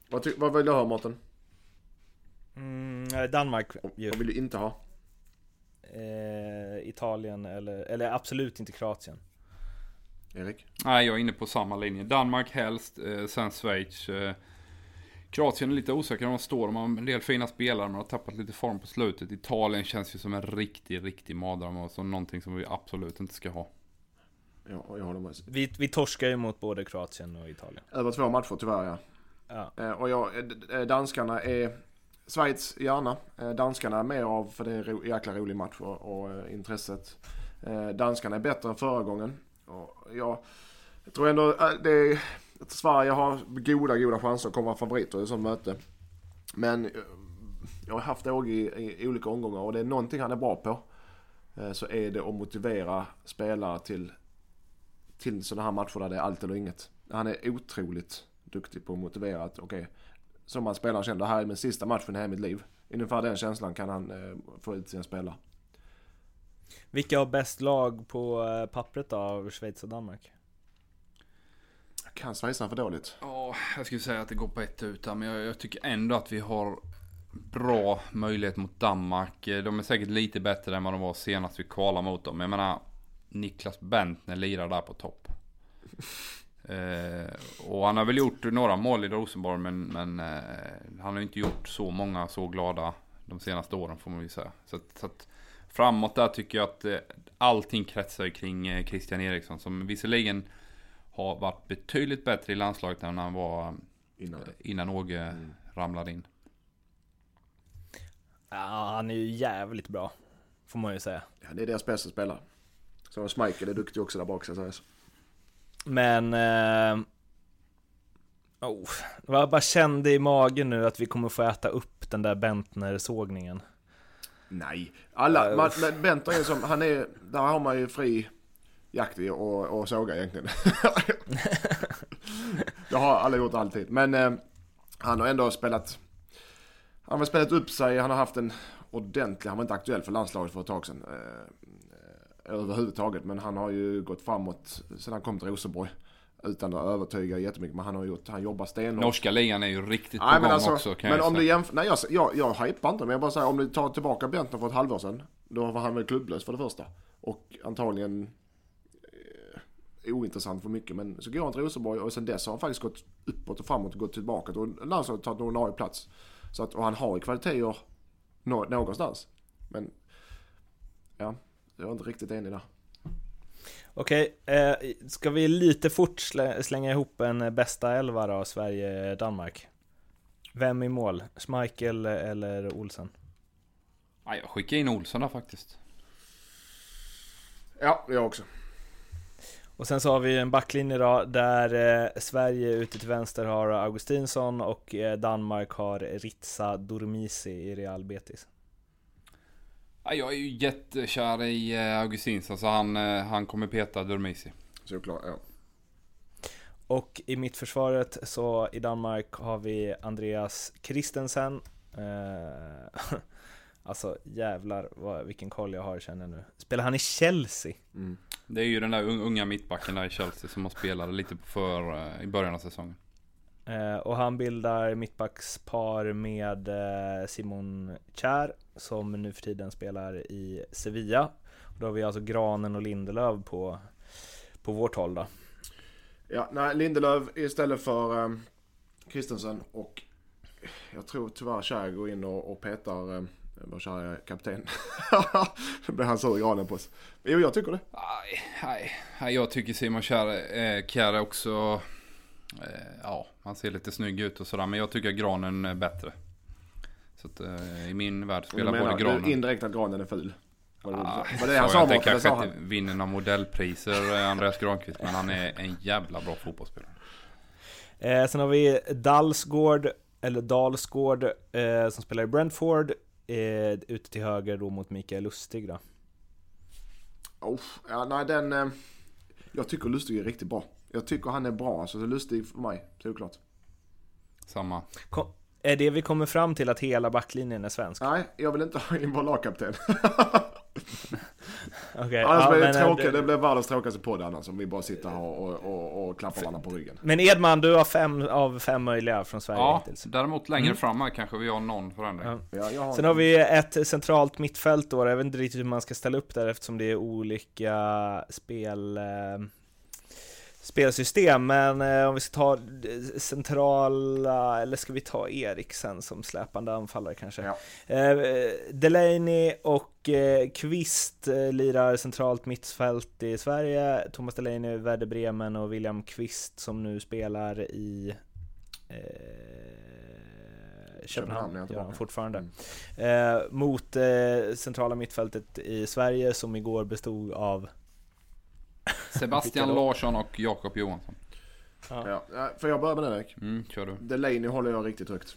Vad, ty- vad vill du ha Mårten? Mm, Danmark ju. Vad vill du inte ha? Eh, Italien eller, eller absolut inte Kroatien. Erik? Nej, jag är inne på samma linje. Danmark helst, eh, sen Schweiz. Eh, Kroatien är lite osäker om de står. De har en del fina spelare men har tappat lite form på slutet. Italien känns ju som en riktig, riktig mardröm och som någonting som vi absolut inte ska ha. Ja, jag håller med. Vi, vi torskar ju mot både Kroatien och Italien. Över två matcher tyvärr ja. Ja. Eh, och jag, eh, eh, danskarna är... Schweiz gärna. Danskarna är mer av, för det är en jäkla rolig match och, och intresset. Danskarna är bättre än förra gången. Och jag, jag tror ändå det att Sverige har goda, goda chanser att komma favoriter i sånt möte. Men jag har haft Åge i, i olika omgångar och det är någonting han är bra på. Så är det att motivera spelare till, till sådana här matcher där det är allt eller inget. Han är otroligt duktig på att motivera att okej, som man spelare känner, det här är min sista matchen här i mitt liv. Ungefär den känslan kan han eh, få ut sina spelare. Vilka har bäst lag på eh, pappret då, av Schweiz och Danmark? Jag kan schweizarna för dåligt. Ja, jag skulle säga att det går på ett ut här, men jag, jag tycker ändå att vi har bra möjlighet mot Danmark. De är säkert lite bättre än vad de var senast vi kvalade mot dem. Jag menar, Niklas Bentner lirar där på topp. Eh, och han har väl gjort några mål i Rosenborg, men, men eh, han har inte gjort så många så glada de senaste åren får man ju säga. Så, att- så att framåt där tycker jag att eh, allting kretsar kring eh, Christian Eriksson som visserligen har varit betydligt bättre i landslaget än när han var Innan det. innan Åge Mm. ramlade in. Ja, han är ju jävligt bra. Får man ju säga. Ja, det är deras bästa spelare. Så Schmeichel är duktig också där bak så att säga. Men... Eh, oh, jag bara kände i magen nu att vi kommer få äta upp den där Bentner-sågningen. Nej, alla, Ja, man, uff. men Bent är som, han är, där har man ju fri jakt i och, och såga egentligen. det har alla gjort alltid. Men eh, han har ändå spelat, han har spelat upp sig, han har haft en ordentlig, han var inte aktuell för landslaget för ett tag sedan. Eh, överhuvudtaget, men han har ju gått framåt sedan han kom till Rosenborg. Utan att övertyga jättemycket, men han har gjort, han jobbar stenhårt. Norska ligan är ju riktigt på Nej gång alltså, också kan men jag om säga. du jämför, nej jag, jag, jag hypar inte men jag bara säger om du tar tillbaka Bentner för ett halvår sedan. Då var han väl klubblös för det första. Och antagligen eh, ointressant för mycket. Men så går han till Rosenborg och sen dess har han faktiskt gått uppåt och framåt och gått tillbaka. Och landslaget har tagit en ordinarie plats. Så att, och han har ju kvaliteter nå, någonstans. Men ja, jag är inte riktigt enig där. Okej, eh, ska vi lite fort slä, slänga ihop en bästa elva då, Sverige-Danmark? Vem i mål? Schmeichel eller Olsen? Ja, jag skickar in Olsson där faktiskt. Ja, jag också. Och sen så har vi en backlinje då, där eh, Sverige ute till vänster har Augustinsson och eh, Danmark har Ritsa Dormisi i Real Betis. Ja, jag är ju jättekär i eh, Augustinsson så han, eh, han kommer peta Durmisi. Såklart, ja. Och i mittförsvaret så i Danmark har vi Andreas Christensen. Eh, alltså jävlar vad, vilken koll jag har känner jag nu. Spelar han i Chelsea? Mm. Det är ju den där un- unga mittbacken där i Chelsea som har spelat lite för eh, i början av säsongen. Eh, och han bildar mittbackspar med Simon Kjär som nu för tiden spelar i Sevilla. Då har vi alltså Granen och Lindelöf på, på vårt håll då. Ja, nej, Lindelöf istället för um, Kristensen och jag tror tyvärr Kjär går in och, och petar um, vår kära kapten. Då blir han sur i granen på oss. Jo, jag tycker det. Nej, nej, jag tycker Simon Kjär, eh, också... Eh, ja, han ser lite snygg ut och sådär. Men jag tycker Granen är bättre. Så att eh, i min värld spelar menar både du Granen... indirekt att granen är ful? Var det, Ah, var det han sa inte. Mårten? Kanske sa inte han. vinner några modellpriser, eh, Andreas Granqvist. Men han är en jävla bra fotbollsspelare. Eh, sen har vi Dalsgård, eller Dalsgård, eh, som spelar i Brentford. Eh, ute till höger då mot Mikael Lustig då. Oh, ja, nej, den... eh, jag tycker Lustig är riktigt bra. Jag tycker han är bra, så det är Lustig för mig, såklart. Samma. Kom, är det vi kommer fram till att hela backlinjen är svensk? Nej, jag vill inte ha in vår lagkapten. Okej, Annars ja, blir det men, tråkigt. eh, Det blir världens tråkigaste podd annars. Om vi bara sitter här och, och, och klappar varandra på ryggen. Men Edman, du har fem av fem möjliga från Sverige Ja, hittills. däremot längre fram här kanske vi har någon förändring. Ja. Ja, jag har Sen har vi ett centralt mittfält då, jag vet inte riktigt hur man ska ställa upp där eftersom det är olika spel, eh, spelsystem. Men eh, om vi ska ta eh, centrala, eller ska vi ta Eriksen som släpande anfallare kanske? Ja. Eh, Delaney och eh, Kvist lirar centralt mittfält i Sverige. Thomas Delaney, Werder Bremen och William Kvist som nu spelar i Köpenhamn, Köpenhamn, han fortfarande. Mm. Mot centrala mittfältet i Sverige som igår bestod av Sebastian? Larsson och Jakob Johansson. Ja. Ja, Får jag börja med den Erik? Mm, kör du. Delaney håller jag riktigt högt.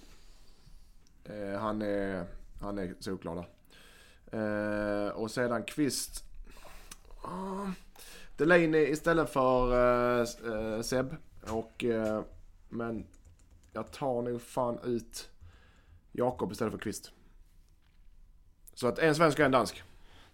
Eh, han, är, han är solklar där. Eh, och sedan Kvist. Uh, Delaney istället för uh, uh, Seb. Och, eh, men jag tar nog fan ut Jakob istället för Kvist. Så att en svensk och en dansk.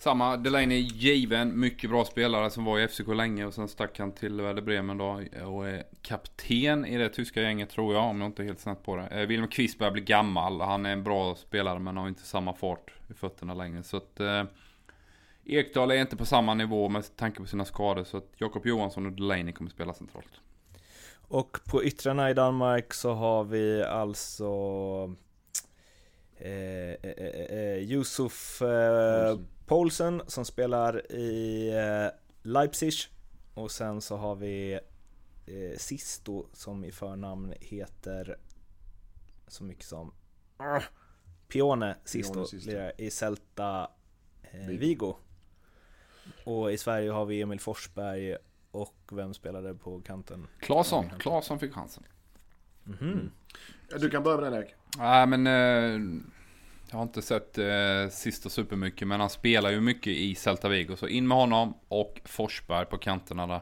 Samma, Delaney given, mycket bra spelare som var i FCK länge och sen stack han till Werder Bremen då och är kapten i det tyska gänget tror jag om jag inte är helt snett på det. Eh, Wilhelm Kvist börjar bli gammal, han är en bra spelare men har inte samma fart i fötterna längre så att eh, Ekdal är inte på samma nivå med tanke på sina skador så att Jakob Johansson och Delaney kommer spela centralt. Och på yttrarna i Danmark så har vi alltså eh, eh, eh, eh, Yusuf eh, Poulsen som spelar i eh, Leipzig. Och sen så har vi eh, Sisto som i förnamn heter så mycket som ah, Pione Sisto, Pione i Celta eh, Vigo. Och i Sverige har vi Emil Forsberg och vem spelade på kanten? Claesson, Claesson fick chansen. Mhm. Du kan börja med den Erik. Nej men jag har inte sett eh, sista supermycket men han spelar ju mycket i Celta Vigo så in med honom och Forsberg på kanterna där.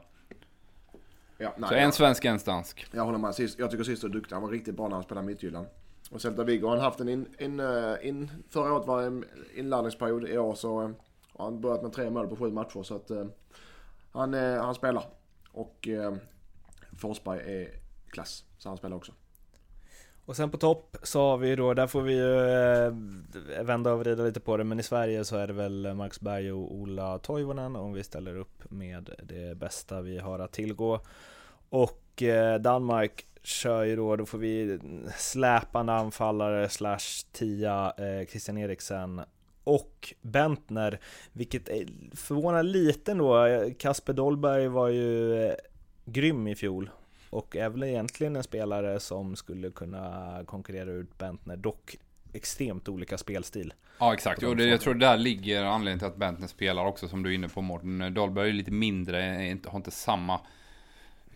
Ja, nej, Så en svensk, en dansk. jag håller med. Jag tycker Sisto är duktig. Han var riktigt bra när han spelade mittgyllan. Och Celta Vigo har han haft en in, in, eh, in, Förra året var en inladdningsperiod. I år så eh, har han börjat med tre mål på sju matcher. Så att eh, han, han spelar. Och eh, Forsberg är klass. Så han spelar också. Och sen på topp så har vi då, där får vi ju eh, vända och vrida lite på det, men i Sverige så är det väl Max Berg och Ola Toivonen om vi ställer upp med det bästa vi har att tillgå. Och eh, Danmark kör ju då, då får vi släpande anfallare slash tia eh, Christian Eriksen och Bentner, vilket förvånar lite ändå. Kasper Dolberg var ju eh, grym i fjol och är väl egentligen en spelare som skulle kunna konkurrera ut Bentner, dock extremt olika spelstil. Ja exakt, och det, jag tror tror där ligger anledningen till att Bentner spelar också som du är inne på Mårten. Dahlberg är lite mindre, är har inte samma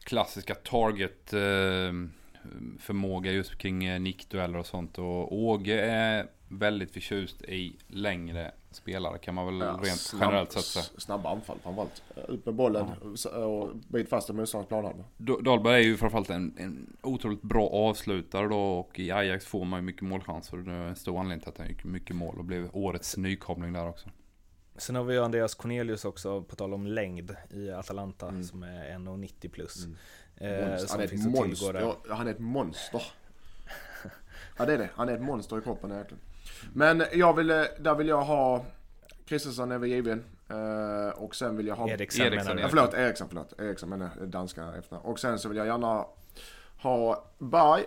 klassiska target eh, förmåga just kring eh, nickdueller och sånt. Och Åge är väldigt förtjust i längre spelare kan man väl rent snabb- generellt sett säga. Snabba anfall framförallt. Ut med bollen s- och bit fast i motståndarens planhalva. Dahlberg är ju framförallt en, en otroligt bra avslutare då och i Ajax får man ju mycket målchanser. Det är en stor anledning till att han gick mycket mål och blev årets nykomling där också. Sen har vi ju Andreas Cornelius också, på tal om längd, i Atalanta Mm. som är 1,90 plus. Mm. Eh, han är finns ett monster. Ja, han är ett monster. Ja det är det. Han är ett monster i kroppen egentligen. Men jag vill, eh, där vill jag ha Kristensen är väl given. Eh, och sen vill jag ha... Eriksen, Eriksen, menar du? förlåt, Eriksson, förlåt. Eriksson menar danska efter. Och sen så vill jag gärna ha Berg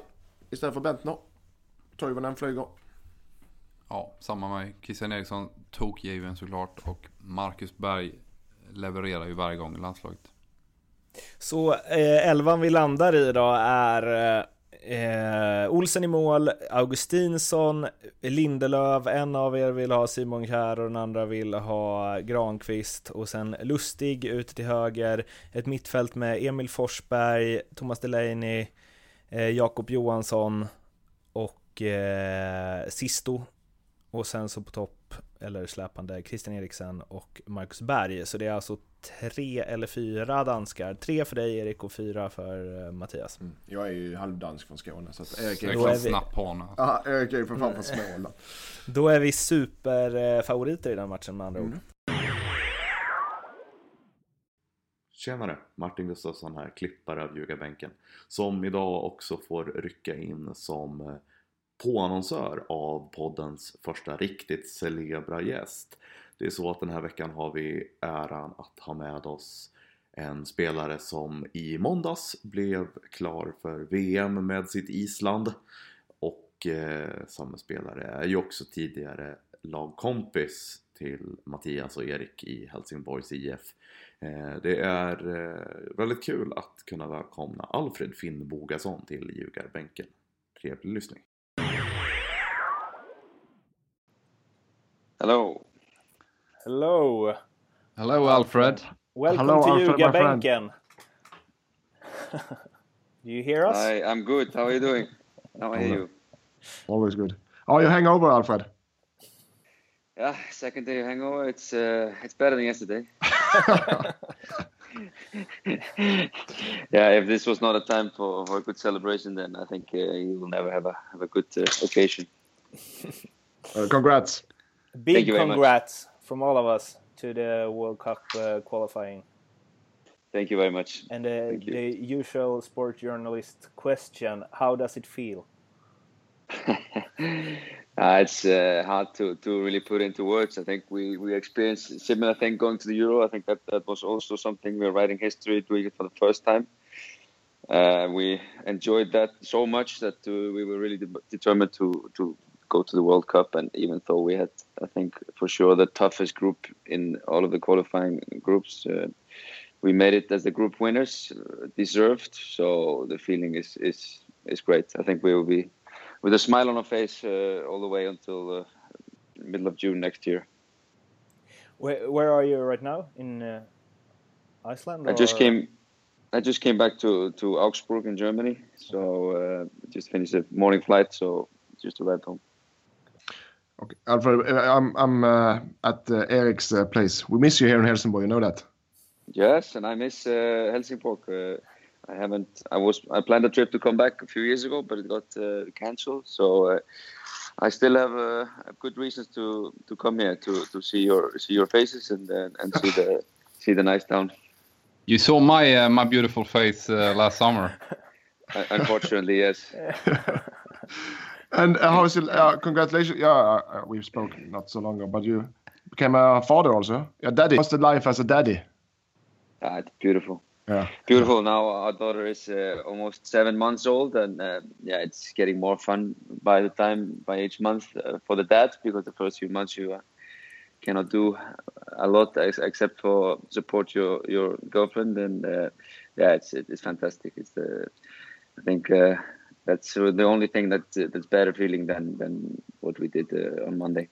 istället för Bentner. Toivonen flyger. Ja, samma med Christian Eriksson, tokgiven såklart. Och Marcus Berg levererar ju varje gång i landslaget. Så eh, elvan vi landar i då är eh, Olsen i mål, Augustinsson, Lindelöf, en av er vill ha Simon Kjär och den andra vill ha Granqvist. Och sen Lustig ute till höger, ett mittfält med Emil Forsberg, Thomas Delaney, eh, Jakob Johansson och eh, Sisto. Och sen så på topp eller släpande Christian Eriksen och Marcus Berg. Så det är alltså tre eller fyra danskar. Tre för dig Erik och fyra för eh, Mattias. Mm. Jag är ju halvdansk från Skåne så att Erik Jag är, är kan vi- snabbt ha nu. ja, Erik är ju för fan från Småland. Då är vi superfavoriter i den matchen med andra ord. Mm. Tjenare! Martin Gustafsson här, klippare av Ljugarbänken. Som idag också får rycka in som eh, påannonsör av poddens första riktigt celebra gäst. Det är så att den här veckan har vi äran att ha med oss en spelare som i måndags blev klar för VM med sitt Island. Och eh, samma spelare är ju också tidigare lagkompis till Mattias och Erik i Helsingborgs IF. Eh, Det är eh, väldigt kul att kunna välkomna Alfred Finnbogason till Ljugarbänken. Trevlig lyssning! Hello. Hello! Hello Alfred. Welcome Hello, to Alfred, my friend. Do you hear us? Hi, I'm good. How are you doing? How are you? Always good. Are you hangover Alfred? Yeah, second day of hangover. It's uh, it's better than yesterday. yeah, if this was not a time for, for a good celebration, then I think uh, you will never have a have a good uh, occasion. Uh, congrats. Big much. congrats from all of us to the World Cup uh, qualifying. Thank you very much. And uh, the usual sport journalist question: How does it feel? Uh, it's uh, hard to, to really put into words. I think we, we experienced a similar thing going to the Euro. I think that, that was also something we're writing history doing it for the first time. Uh, we enjoyed that so much that uh, we were really de- determined to, to go to the World Cup. And even though we had, I think, for sure the toughest group in all of the qualifying groups, uh, we made it as the group winners, uh, deserved. So the feeling is, is, is great. I think we will be with a smile on our face uh, all the way until uh, middle of June next year. Where, where are you right now? In uh, Iceland? I just came. I just came back to, to Augsburg in Germany, so uh, just finished a morning flight, so just arrived home. Okay. Alfred, uh, I'm, I'm uh, at uh, Eric's uh, place. We miss you here in Helsingborg, you know that? Yes, and I miss uh, Helsingborg. Uh, I haven't. I was. I planned a trip to come back a few years ago, but it got uh, cancelled. So uh, I still have, uh, good reasons to, to come here to, to see your see your faces and uh, and see the see the nice town. You saw my uh, my beautiful face uh, last summer. Uh, Unfortunately, yes. And uh, how's it? Uh, congratulations. Yeah, uh, uh, we've spoken not so long ago, but you became a father also. Yeah, daddy. What's the life as a daddy? Ah, it's beautiful. Yeah. beautiful. Now our daughter is uh, almost seven months old, and uh, yeah, it's getting more fun by the time by each month uh, for the dad because the first few months you uh, cannot do a lot ex- except for support your your girlfriend, and uh, yeah, it's it's fantastic. It's the I think uh, that's uh, the only thing that that's better feeling than than what we did uh, on Monday.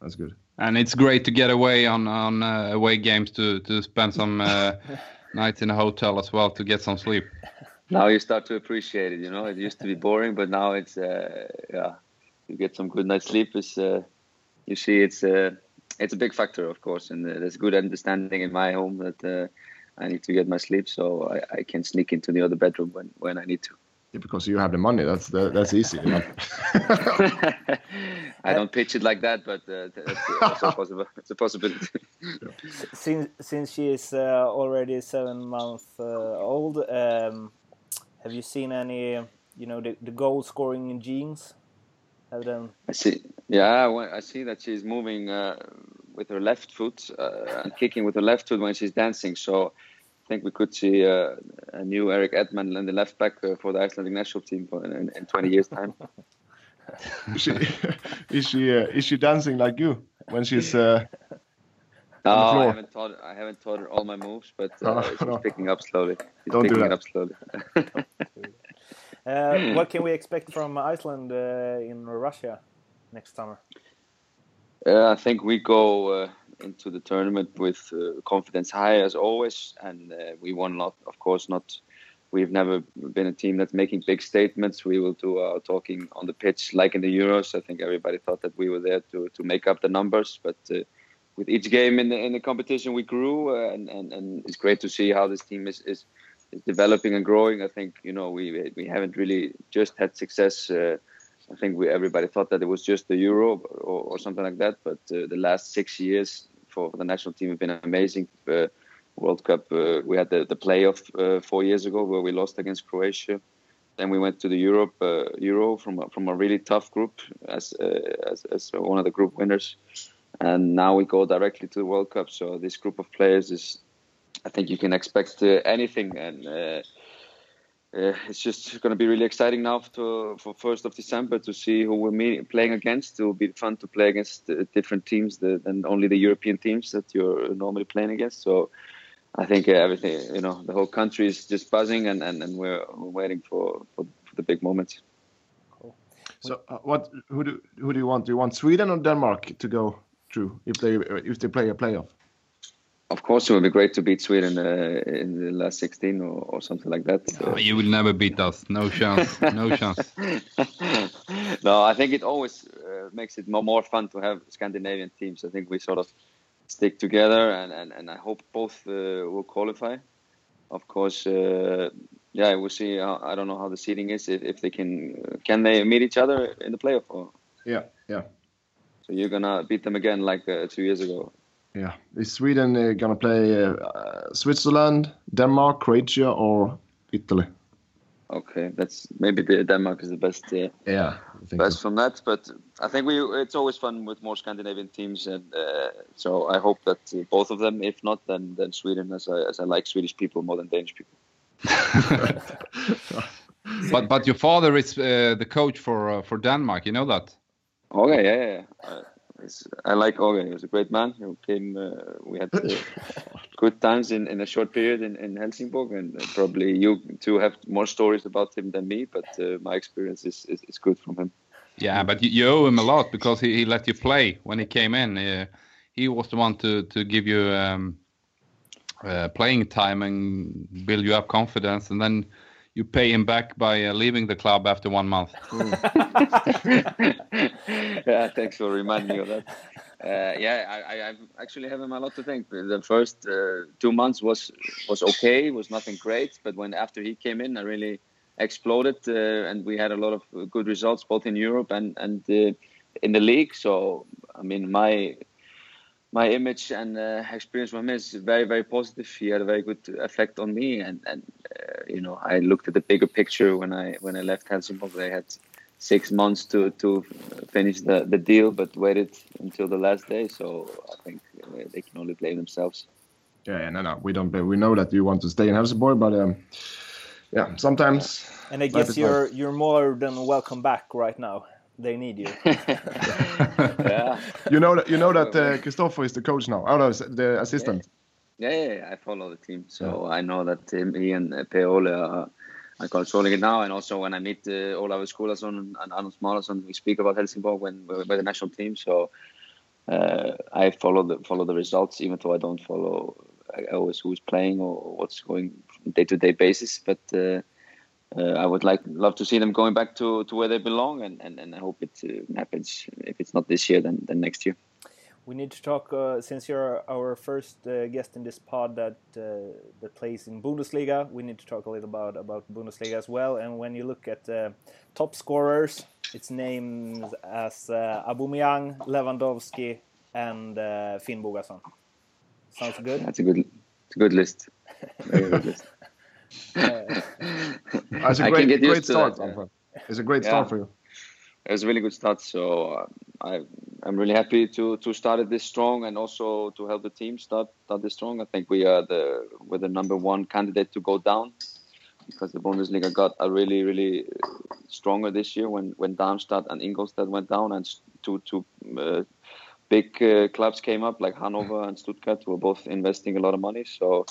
That's good. And it's great to get away on on uh, away games to to spend some uh, nights in a hotel as well to get some sleep. now you start to appreciate it. You know, it used to be boring, but now it's uh, yeah, you get some good night's sleep. Is uh, you see, it's uh, it's a big factor, of course, and uh, there's good understanding in my home that uh, I need to get my sleep, so I, I can sneak into the other bedroom when when I need to. Yeah, because you have the money. That's the, that's easy. You know? I don't pitch it like that, but uh, that's also possible. It's a possibility. since since she is uh, already seven months uh, old, um, have you seen any, you know, the, the goal scoring genes? Have them? I see. Yeah, I see that she's moving uh, with her left foot uh, and kicking with her left foot when she's dancing. So I think we could see uh, a new Eric Edman in the left back uh, for the Icelandic national team for, in, in 20 years' time. is she is she uh, is she dancing like you when she's? Uh, No, I haven't taught. I haven't taught her all my moves, but uh, No, she's no. picking up slowly. She's Don't do that. it up slowly. Uh, what can we expect from Iceland uh, in Russia next summer? Uh, I think we go uh, into the tournament with uh, confidence high as always, and we want not, of course, not we've never been a team that's making big statements. We will do our talking on the pitch like in the Euros. I think everybody thought that we were there to, to make up the numbers, but uh, with each game in the in the competition, we grew, uh, and, and and it's great to see how this team is is, is developing and growing. I think you know we we haven't really just had success. Uh, I think we everybody thought that it was just the Euro or, or something like that, but uh, the last six years for, the national team have been amazing. Uh, World Cup, uh, we had the, the playoff uh, four years ago where we lost against Croatia. Then we went to the Europe uh, Euro from from a really tough group as, uh, as as one of the group winners, and now we go directly to the World Cup. So this group of players is, I think you can expect anything, and uh, it's just going to be really exciting now to, for first of December to see who we're meet, playing against. It will be fun to play against different teams than only the European teams that you're normally playing against. So I think uh, everything, you know, the whole country is just buzzing, and, and, and we're, we're waiting for, for, for, the big moments. Cool. So, uh, what who do who do you want? Do you want Sweden or Denmark to go through if they if they play a playoff? Of course, it would be great to beat Sweden uh, in the last 16 or, or something like that. So. Oh, you will never beat us. No chance. No chance. no, I think it always uh, makes it more, more fun to have Scandinavian teams. I think we sort of stick together, and, and, and I hope both uh, will qualify. Of course, uh, yeah, we'll see. I don't know how the seeding is. If, if they can, can they meet each other in the playoff? Or? Yeah, yeah. So you're gonna beat them again, like uh, two years ago. Yeah, is Sweden uh, gonna play uh, Switzerland, Denmark, Croatia, or Italy? Okay, that's maybe the Denmark is the best. Uh, yeah, best so. from that. But I think we it's always fun with more Scandinavian teams, and uh, so I hope that uh, both of them. If not, then then Sweden, as I as I like Swedish people more than Danish people. but but your father is uh, the coach for uh, for Denmark. You know that? Okay, yeah, yeah. yeah. I like Organ. He was a great man. He came. Uh, we had uh, good times in, in a short period in, in Helsingborg, and uh, probably you two have more stories about him than me. But uh, my experience is, is, is good from him. Yeah, but you, you, owe him a lot because he, he let you play when he came in. Uh, he was the one to to give you um, uh, playing time and build you up confidence, and then you pay him back by uh, leaving the club after one month. yeah, thanks for reminding me of that. Uh, yeah, I, I, actually have him a lot to thank. The first uh, two months was was okay, was nothing great, but when after he came in, I really exploded, uh, and we had a lot of good results both in Europe and and uh, in the league. So I mean, my my image and uh, experience with him is very, very positive. He had a very good effect on me, and and uh, you know, I looked at the bigger picture when I when I left Helsingborg. They had six months to to finish the the deal, but waited until the last day. So I think uh, they can only blame themselves. Yeah, yeah, no, no, we don't. We know that you want to stay in Helsingborg, but um, yeah, sometimes. And I guess you're life. you're more than welcome back right now they need you. yeah. You know that you know that uh, Christopher is the coach now. Oh no, the assistant. Yeah, yeah, yeah I follow the team, so yeah. I know that him, he and uh, Peole are, are controlling it now. And also when I meet uh, Olav Skulason and Arnold Smalason, we speak about Helsingborg when we're by the national team. So uh, I follow the follow the results, even though I don't follow always who's playing or what's going day to day basis, but. Uh, uh, I would like love to see them going back to, to where they belong, and, and, and I hope it uh, happens. If it's not this year, then, then next year. We need to talk uh, since you're our first uh, guest in this pod that uh, that plays in Bundesliga. We need to talk a little about about Bundesliga as well. And when you look at uh, top scorers, it's names as uh, Aubameyang, Lewandowski, and Finn Bogason. Sounds good. That's a good, it's a good list. Very good list. it's a great, great start. That, yeah. It's a great yeah. start for you. It was a really good start. So uh, I, I'm really happy to to start it this strong and also to help the team start start this strong. I think we are the we're the number one candidate to go down because the Bundesliga got a really really stronger this year when when Darmstadt and Ingolstadt went down and two two uh, big uh, clubs came up like Hanover and Stuttgart who were both investing a lot of money. So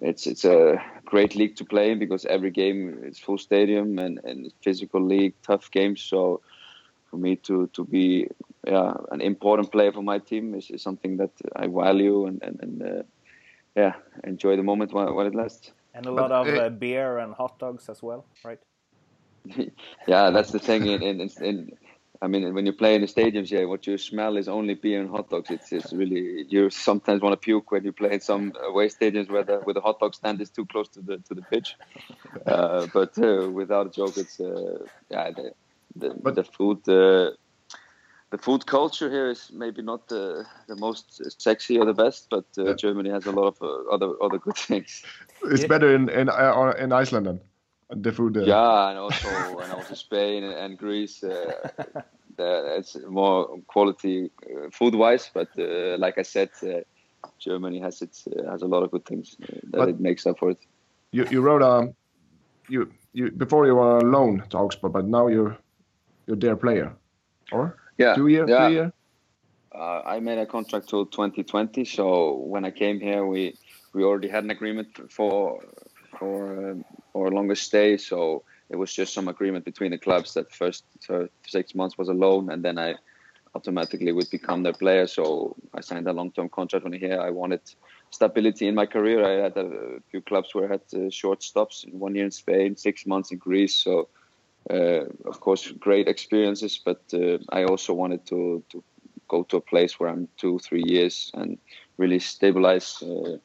it's it's a great league to play because every game is full stadium and, and physical league, tough games. So for me to to be yeah an important player for my team is, is something that I value and and, and uh, yeah enjoy the moment while, while it lasts. And a lot But, of uh, uh, beer and hot dogs as well, right? yeah, that's the thing. In, in, in I mean, when you play in the stadiums, yeah, what you smell is only beer and hot dogs. It's, it's really you sometimes want to puke when you play in some away stadiums where the where the hot dog stand is too close to the to the pitch. Uh, but uh, without a joke, it's uh, yeah the the, But- the food. Uh, the food culture here is maybe not the, the most sexy or the best, but uh, Yeah. Germany has a lot of uh, other other good things. It's Yeah. better in in uh, in Iceland then. The food there. Yeah, and also and also Spain and Greece. Uh, the, it's more quality uh, food wise, but uh, like I said, uh, Germany has its uh, has a lot of good things uh, that But- it makes up for it. You you wrote a you you before you were on loan to Augsburg, but now you're you're their player, or Yeah, two year, yeah. three year. Uh, I made a contract till 2020. So when I came here, we we already had an agreement for for a longer stay. So it was just some agreement between the clubs that first uh, six months was a loan, and then I automatically would become their player. So I signed a long-term contract when here. I wanted stability in my career. I had a few clubs where I had uh, short stops. One year in Spain, six months in Greece. So. Uh, of course, great experiences, but uh, I also wanted to, to go to a place where I'm two, three years and really stabilize uh,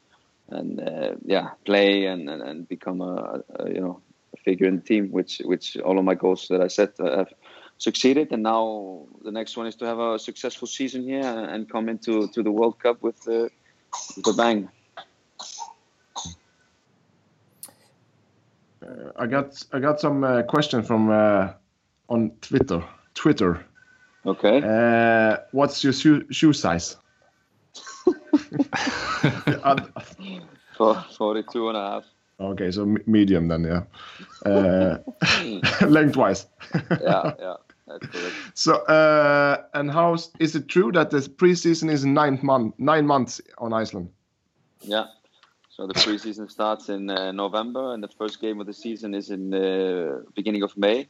and uh, yeah, play and, and, and become a, a you know a figure in the team. Which which all of my goals that I set uh, have succeeded, and now the next one is to have a successful season here and come into to the World Cup with, uh, with a bang. I got I got some uh, question from uh, on Twitter. Twitter. Okay. Uh, what's your shoe, shoe size? Uh, 42 and a half. okay, so me- medium then, yeah. Uh, lengthwise. Yeah, yeah, that's correct. So, uh, and how is it true that the preseason is nine month nine months on Iceland? Yeah. So the preseason starts in uh, November, and the first game of the season is in the beginning of May.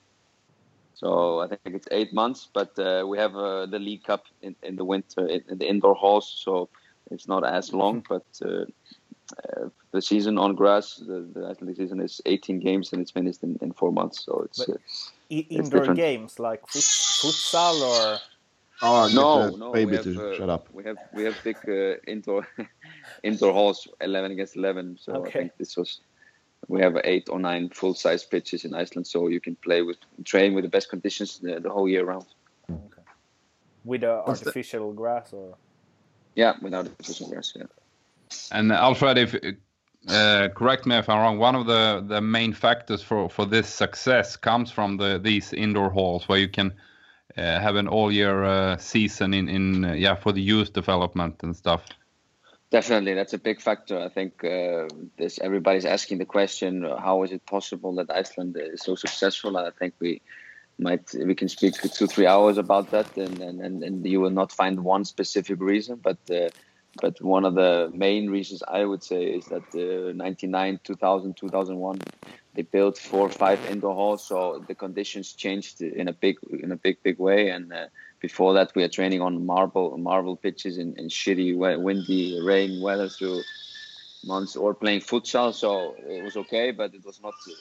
So I think it's eight months, but uh, we have uh, the League Cup in, in the winter in, in the indoor halls, so it's not as long. But uh, uh, the season on grass, the, the athletic season is 18 games, and it's finished in, in four months. So it's uh, I- indoor different. games like fut- futsal or Oh, no, no, baby we have, to uh, shut up. We have we have big uh, indoor indoor halls, eleven against eleven. So I think this was we have eight or nine full size pitches in Iceland, so you can play with train with the best conditions the, the whole year round. with a What's the- artificial grass or Yeah, without artificial grass. Yeah. And Alfred, if uh, correct me if I'm wrong, one of the, the main factors for, for this success comes from the these indoor halls where you can uh, have an all year uh, season in in uh, yeah for the youth development and stuff. Definitely, that's a big factor. I think uh, this everybody's asking the question: uh, How is it possible that Iceland is so successful? And I think we might we can speak two three hours about that, and and, and, you will not find one specific reason, but. Uh, but one of the main reasons I would say is that uh, 99, 2000, 2001, they built four or five indoor halls, so the conditions changed in a big, in a big, big way. And uh, before that, we are training on marble, marble pitches in, in shitty, windy, rain weather through months, or playing futsal. So it was okay, but it was not uh,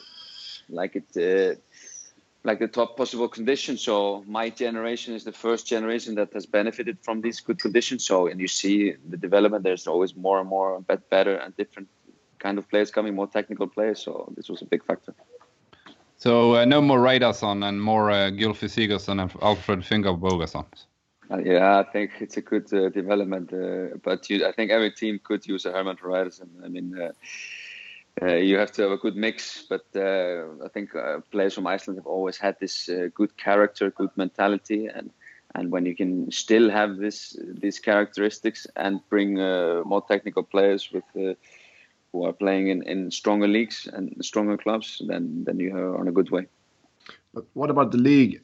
like it. Uh, like the top possible conditions. So my generation is the first generation that has benefited from these good conditions. So and you see the development. There's always more and more bet- better and different kind of players coming, more technical players. So this was a big factor. So uh, no more Raidason and more uh, Gylfi Sigurdsson and Alfred Fingerbogason. Uh, yeah, I think it's a good uh, development. Uh, but you, I think every team could use a Herman Ryderson. I mean, uh, you have to have a good mix. But uh, I think uh, players from Iceland have always had this uh, good character, good mentality, and and when you can still have this these characteristics and bring uh, more technical players with. Uh, who are playing in, in stronger leagues and stronger clubs, then then you are on a good way. But what about the league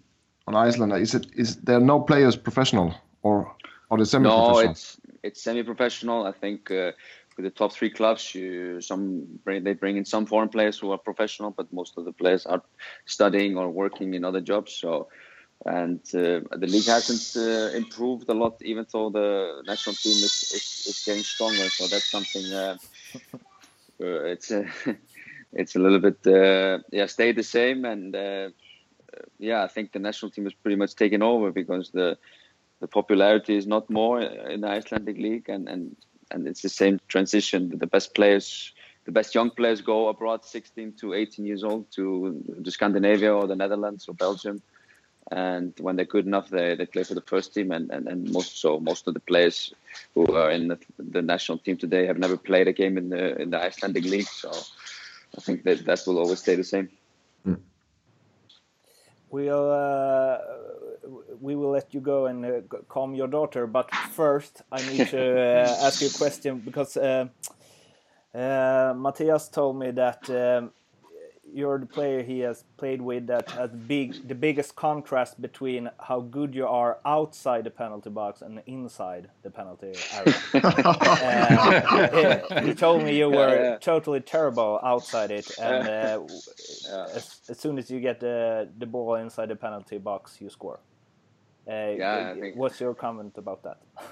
on Iceland? Is it is there no players professional or or the semi-professional? No, it's it's semi-professional. I think uh, with the top three clubs, you, some they bring in some foreign players who are professional, but most of the players are studying or working in other jobs. So, and uh, the league hasn't uh, improved a lot, even though the national team is, is, is getting stronger. So that's something. Uh, uh, it's a, it's a little bit uh, yeah stayed the same and uh, yeah I think the national team is pretty much taken over because the the popularity is not more in the Icelandic league and and and it's the same transition. The best players the best young players go abroad 16 to 18 years old to, to Scandinavia or the Netherlands or Belgium. And when they're good enough they, they play for the first team. And, and, and most so most of the players who are in the, the national team today have never played a game in the in the Icelandic league. So I think that that will always stay the same. We'll uh, we will let you go and uh, calm your daughter, but first I need to uh, ask you a question because uh, uh, Matthias told me that um, you're the player he has played with that has big the biggest contrast between how good you are outside the penalty box and inside the penalty area. uh, he, he told me you were Yeah, yeah. totally terrible outside it, and uh, Yeah. as, as soon as you get the the ball inside the penalty box, you score. Uh, Yeah, I think- what's your comment about that?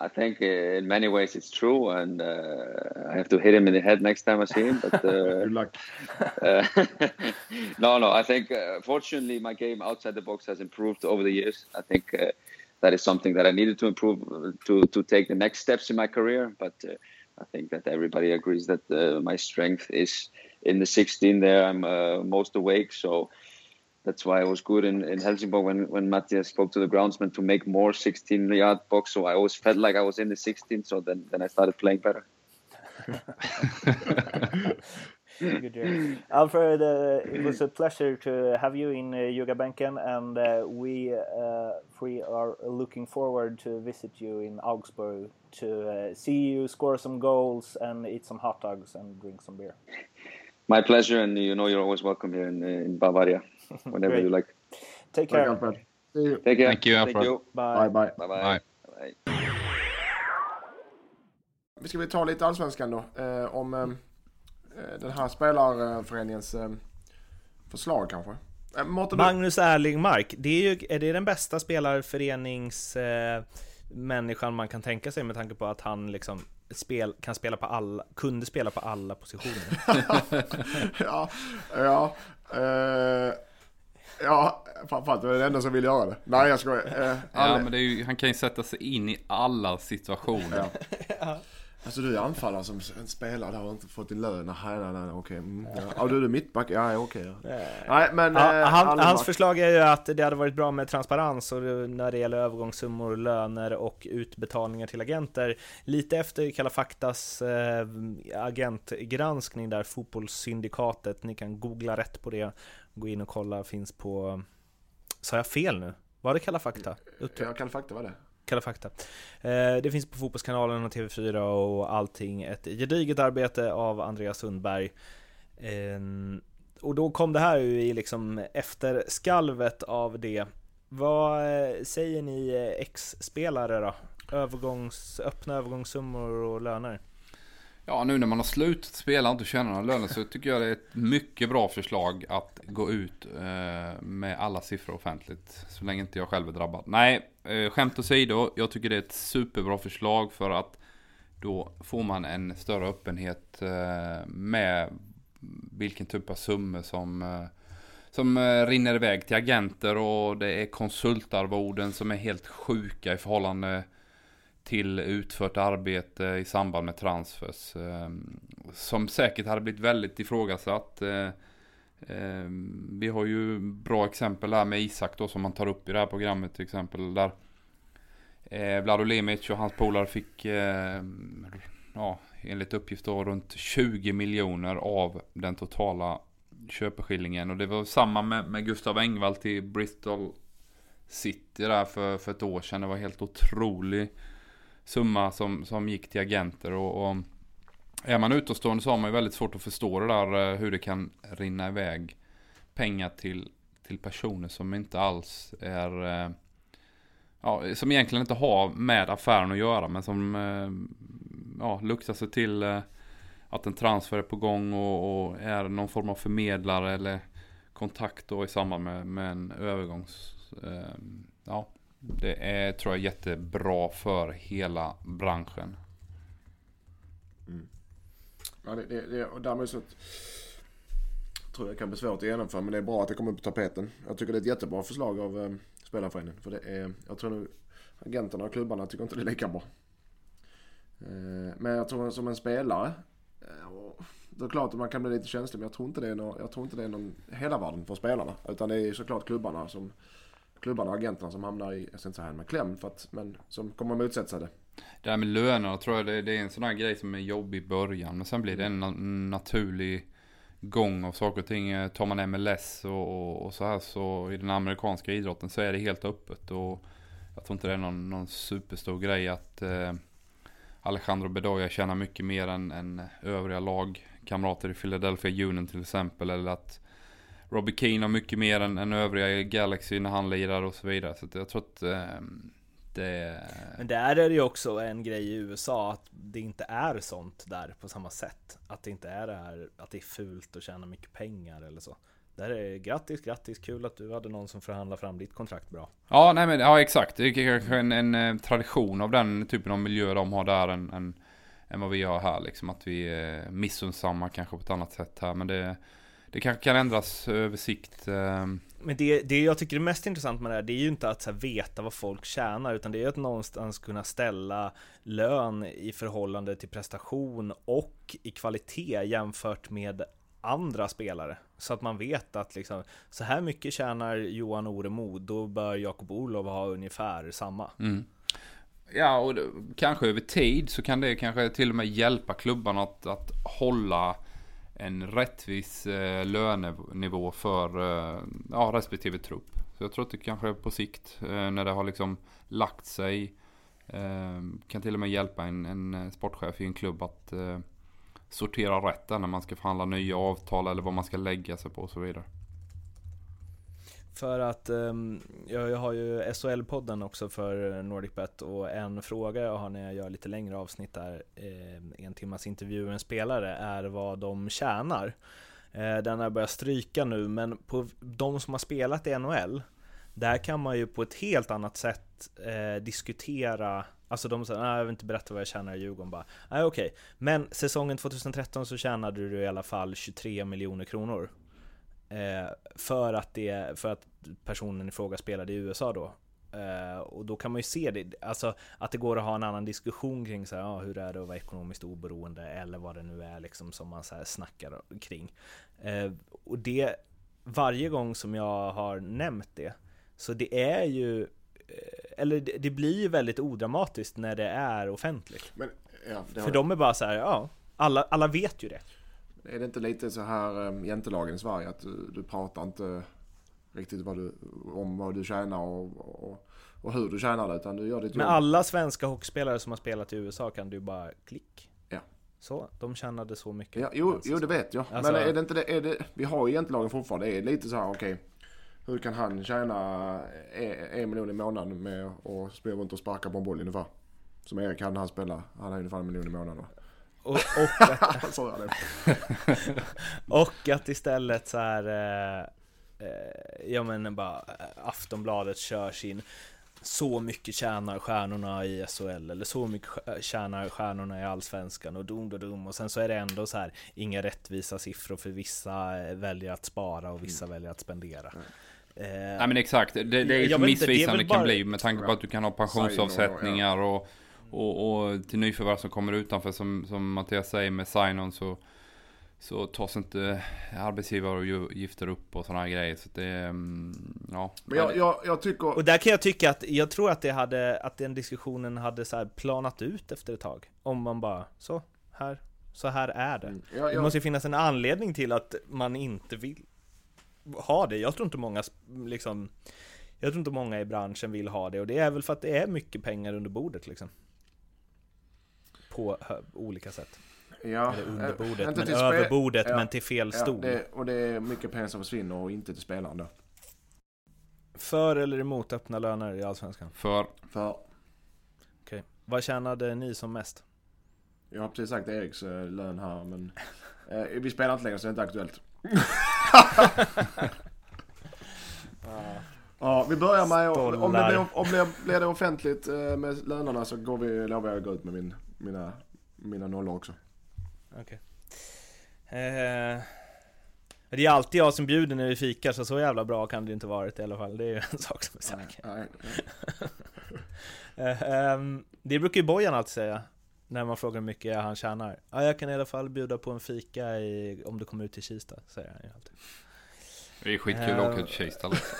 I think uh, in many ways it's true and uh, I have to hit him in the head next time I see him but uh, Good luck. Uh, no, no. I think uh, fortunately my game outside the box has improved over the years. I think uh, that is something that I needed to improve uh, to to take the next steps in my career. But uh, I think that everybody agrees that uh, my strength is in the 16. There, I'm uh, most awake, so that's why I was good in, in Helsingborg when when Matthias spoke to the groundsman to make more 16 yard box. So I always felt like I was in the 16. So then then I started playing better. Good year. Alfred, uh, it was a pleasure to have you in uh, Yogabanken, and uh, we uh, three are looking forward to visit you in Augsburg to uh, see you score some goals and eat some hot dogs and drink some beer. My pleasure, and you know you're always welcome here in, in Bavaria whenever Great. you like. Take Tack care. Alfred. See you. Take care. Thank you, Thank Alfred. you. Bye. Bye bye. Bye Bye. bye. Vi ska vi ta lite allsvenskan då. Eh, om eh, den här spelarföreningens eh, förslag kanske. Eh, Mårten, du- Magnus Erlingmark, det är, ju, är det den bästa spelarförenings eh, människan man kan tänka sig med tanke på att han liksom spel, kan spela på alla, kunde spela på alla positioner. ja, ja, eh, ja, framförallt det är det enda som vill göra det. Nej jag skojar. Eh, Ja, men det är ju, han kan ju sätta sig in i alla situationer. Alltså du är anfallare som en spelare där och inte fått din lön. Nej, nej, nej, okej. Mm, ja. ja, du är mittback. Ja, ja, okej. Ja. Nej, men... Ja, eh, han, hans förslag är ju att det hade varit bra med transparens och när det gäller övergångssummor, löner och utbetalningar till agenter. Lite efter Kalla faktas eh, agentgranskning där, fotbollssyndikatet. Ni kan googla rätt på det. Gå in och kolla, finns på... Sa jag fel nu? Var det Kalla fakta? Ut- Jag kan fakta vad det Kalla fakta. Eh, det finns på Fotbollskanalen och TV4 och allting. Ett gediget arbete av Andreas Sundberg. Eh, och då kom det här ju i liksom efter skalvet av det. Vad eh, säger ni eh, ex-spelare då? Övergångs, öppna övergångssummor och löner? Ja, nu när man har slutat spela och inte tjänar några löner så tycker jag det är ett mycket bra förslag att gå ut eh, med alla siffror offentligt. Så länge inte jag själv är drabbad. Nej, eh, skämt åsido. Jag tycker det är ett superbra förslag för att då får man en större öppenhet eh, med vilken typ av summor som, eh, som eh, rinner iväg till agenter och det är konsultarvoden som är helt sjuka i förhållande till utfört arbete i samband med transfers. eh, Som säkert hade blivit väldigt ifrågasatt. Eh, eh, Vi har ju bra exempel där med Isak då som man tar upp i det här programmet till exempel. Där eh, Vlado Lemic och hans polare fick eh, ja, enligt uppgift då runt 20 miljoner av den totala köpeskillingen. Och det var samma med, med Gustav Engvall till Bristol City där för, för ett år sedan. Det var helt otrolig summa som, som gick till agenter. Och, och är man utomstående så har man ju väldigt svårt att förstå det där eh, hur det kan rinna iväg pengar till, till personer som inte alls är eh, Ja, som egentligen inte har med affären att göra men som eh, ja, luktar sig till att en transfer är på gång och, och är någon form av förmedlare eller kontakt då i samband med, med en övergångs... Ja, det är tror jag jättebra för hela branschen. Mm. Ja, det, det, det, och därmed så tror jag det kan bli svårt att genomföra men det är bra att det kommer upp på tapeten. Jag tycker det är ett jättebra förslag av eh, spelarföreningen. För det är, jag tror nu agenterna och klubbarna tycker inte det är lika bra. Eh, men jag tror som en spelare, eh, det är klart att man kan bli lite känslig men jag tror inte det är, någon, jag tror inte det är någon hela världen för spelarna. Utan det är såklart klubbarna som klubbarna och agenterna som hamnar i, jag ska inte säga med kläm, för att, men som kommer att motsätta sig det. Det här med lönerna tror jag det, det är en sån här grej som är jobbig i början. Men sen blir det en na- naturlig gång av saker och ting. Tar man MLS och, och, och så här så i den amerikanska idrotten så är det helt öppet. Och jag tror inte det är någon, någon superstor grej att eh, Alejandro Bedoya tjänar mycket mer än, än övriga lagkamrater i Philadelphia Union till exempel. Eller att Robbie Keane har mycket mer än, än övriga Galaxy när han lirar och så vidare. Så jag tror att eh, det... Men där är det ju också en grej i USA att det inte är sånt där på samma sätt. Att det inte är det här att det är fult att tjäna mycket pengar eller så. Där är det grattis, grattis, kul att du hade någon som förhandlade fram ditt kontrakt bra. Ja, nej men ja exakt. Det är kanske en, en, eh, tradition av den typen av miljö de har där än, än, än vad vi har här. Liksom att vi är missunnsamma kanske på ett annat sätt här. Men det, det kanske kan ändras över sikt. eh. Men det, det jag tycker är mest intressant med det här, det är ju inte att här, veta vad folk tjänar, utan det är att någonstans kunna ställa lön i förhållande till prestation och i kvalitet jämfört med andra spelare. Så att man vet att liksom, så här mycket tjänar Johan Oremo, då bör Jakob Olof ha ungefär samma. Mm. Ja, och det, kanske över tid så kan det kanske till och med hjälpa klubbarna att, att hålla en rättvis eh, lönenivå för eh, ja, respektive trupp. Så jag tror att det kanske på sikt, eh, när det har liksom lagt sig, eh, kan till och med hjälpa en, en eh, sportchef i en klubb att eh, sortera rätt när man ska förhandla nya avtal eller vad man ska lägga sig på och så vidare. För att um, jag, jag har ju SHL-podden också för NordicBet och en fråga jag har när jag gör lite längre avsnitt där, eh, en timmas intervju med en spelare, är vad de tjänar. Eh, den har börjat stryka nu, men på de som har spelat i NHL, där kan man ju på ett helt annat sätt eh, diskutera Alltså de säger, nej jag vill inte berätta vad jag tjänar i Djurgården bara. Nej okej, okay. men säsongen 2013 så tjänade du i alla fall 23 miljoner kronor. Eh, för, att det, för att personen i fråga spelade i USA då. Eh, och då kan man ju se det, alltså att det går att ha en annan diskussion kring så här, ja, hur är det att vara ekonomiskt oberoende eller vad det nu är liksom som man så här snackar kring. Eh, och det, varje gång som jag har nämnt det, så det är ju eller det, det blir ju väldigt odramatiskt när det är offentligt. Men, ja, det För de är bara så här, ja, alla, alla vet ju det. Är det inte lite så här um, jantelagen i Sverige att du, du pratar inte riktigt vad du, om vad du tjänar och, och, och hur du tjänar det utan du gör ditt Men jobb. alla svenska hockeyspelare som har spelat i USA kan du bara klick. Ja. Så, de tjänade så mycket. Ja, jo, jo, det vet jag. Alltså- Men är det inte det, är det, vi har ju jantelagen fortfarande. Det är lite så här, okej. hur kan han tjäna en, en miljon i månaden med att spela runt och sparka på en boll ungefär? Som Erik hade när han spelade. Han har ungefär en miljon i månaden va? Och, och, att, det. och att istället så här, eh, eh, ja men bara eh, Aftonbladet kör sin så mycket tjänar stjärnorna i SHL eller så mycket tjänar stjärnorna i Allsvenskan och dum och dum. Och sen så är det ändå så här inga rättvisa siffror för vissa eh, väljer att spara och vissa väljer att spendera. Eh, Nej men exakt, det, det är ju det är missvisande väl det kan bara- bli med tanke på att du kan ha pensionsavsättningar och, och, och till nyförvärv som kommer utanför som, som Mattias säger med sign-on så så tas inte arbetsgivaravgifter upp och sådana här grejer. Så det mm, ja. Men jag, jag, jag tycker... Och där kan jag tycka att, jag tror att det hade, att den diskussionen hade så här planat ut efter ett tag. Om man bara, så, här, så här är det. Mm, jag, Det jag, måste ju finnas en anledning till att man inte vill ha det. Jag tror inte många liksom Jag tror inte många i branschen vill ha det och det är väl för att det är mycket pengar under bordet liksom. På olika sätt. ja, Eller under eh, bordet, inte men till över bordet ja, men till fel ja, stol. det, Och det är mycket pengar som försvinner och inte till spelaren då. För eller emot öppna löner i Allsvenskan? För För Okej. Vad tjänade ni som mest? jag har precis sagt Eriks eh, lön här men eh, vi spelar inte längre så det är inte aktuellt. Ja, vi börjar med om det, blir, om det blir offentligt eh, med lönerna så går vi, lovar jag att gå ut med min, mina, mina nollor också. Okej. Eh, det är alltid jag som bjuder när vi fikar, så så jävla bra kan det inte varit i alla fall. Det är ju en sak som är säker. Nej, nej. Eh, ehm, det brukar ju Bojan alltid säga när man frågar hur mycket han tjänar. Ja, jag kan i alla fall bjuda på en fika i, om du kommer ut till Kista, säger han ju alltid. Det är skitkul att åka till Kista. liksom.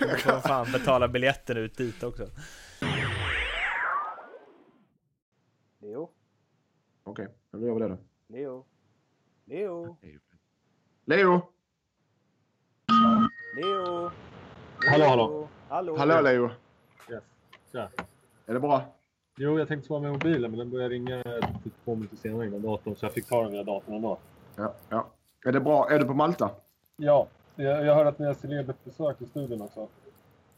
Man får fan betala biljetten ut dit också. Leo, Okej, då gör vi det då. Leo, Leo, Leo! Leo. Hallå, hallå. Hallå, Hallå Leo! Yes. Tja. Är det bra? Jo, jag tänkte svara med mobilen, men den började ringa två minuter senare innan datorn, så jag fick ta den via datorn ändå. Ja. ja. Är det bra? Är du på Malta? Ja, jag, jag hörde att ni har celebert-besök i studion också.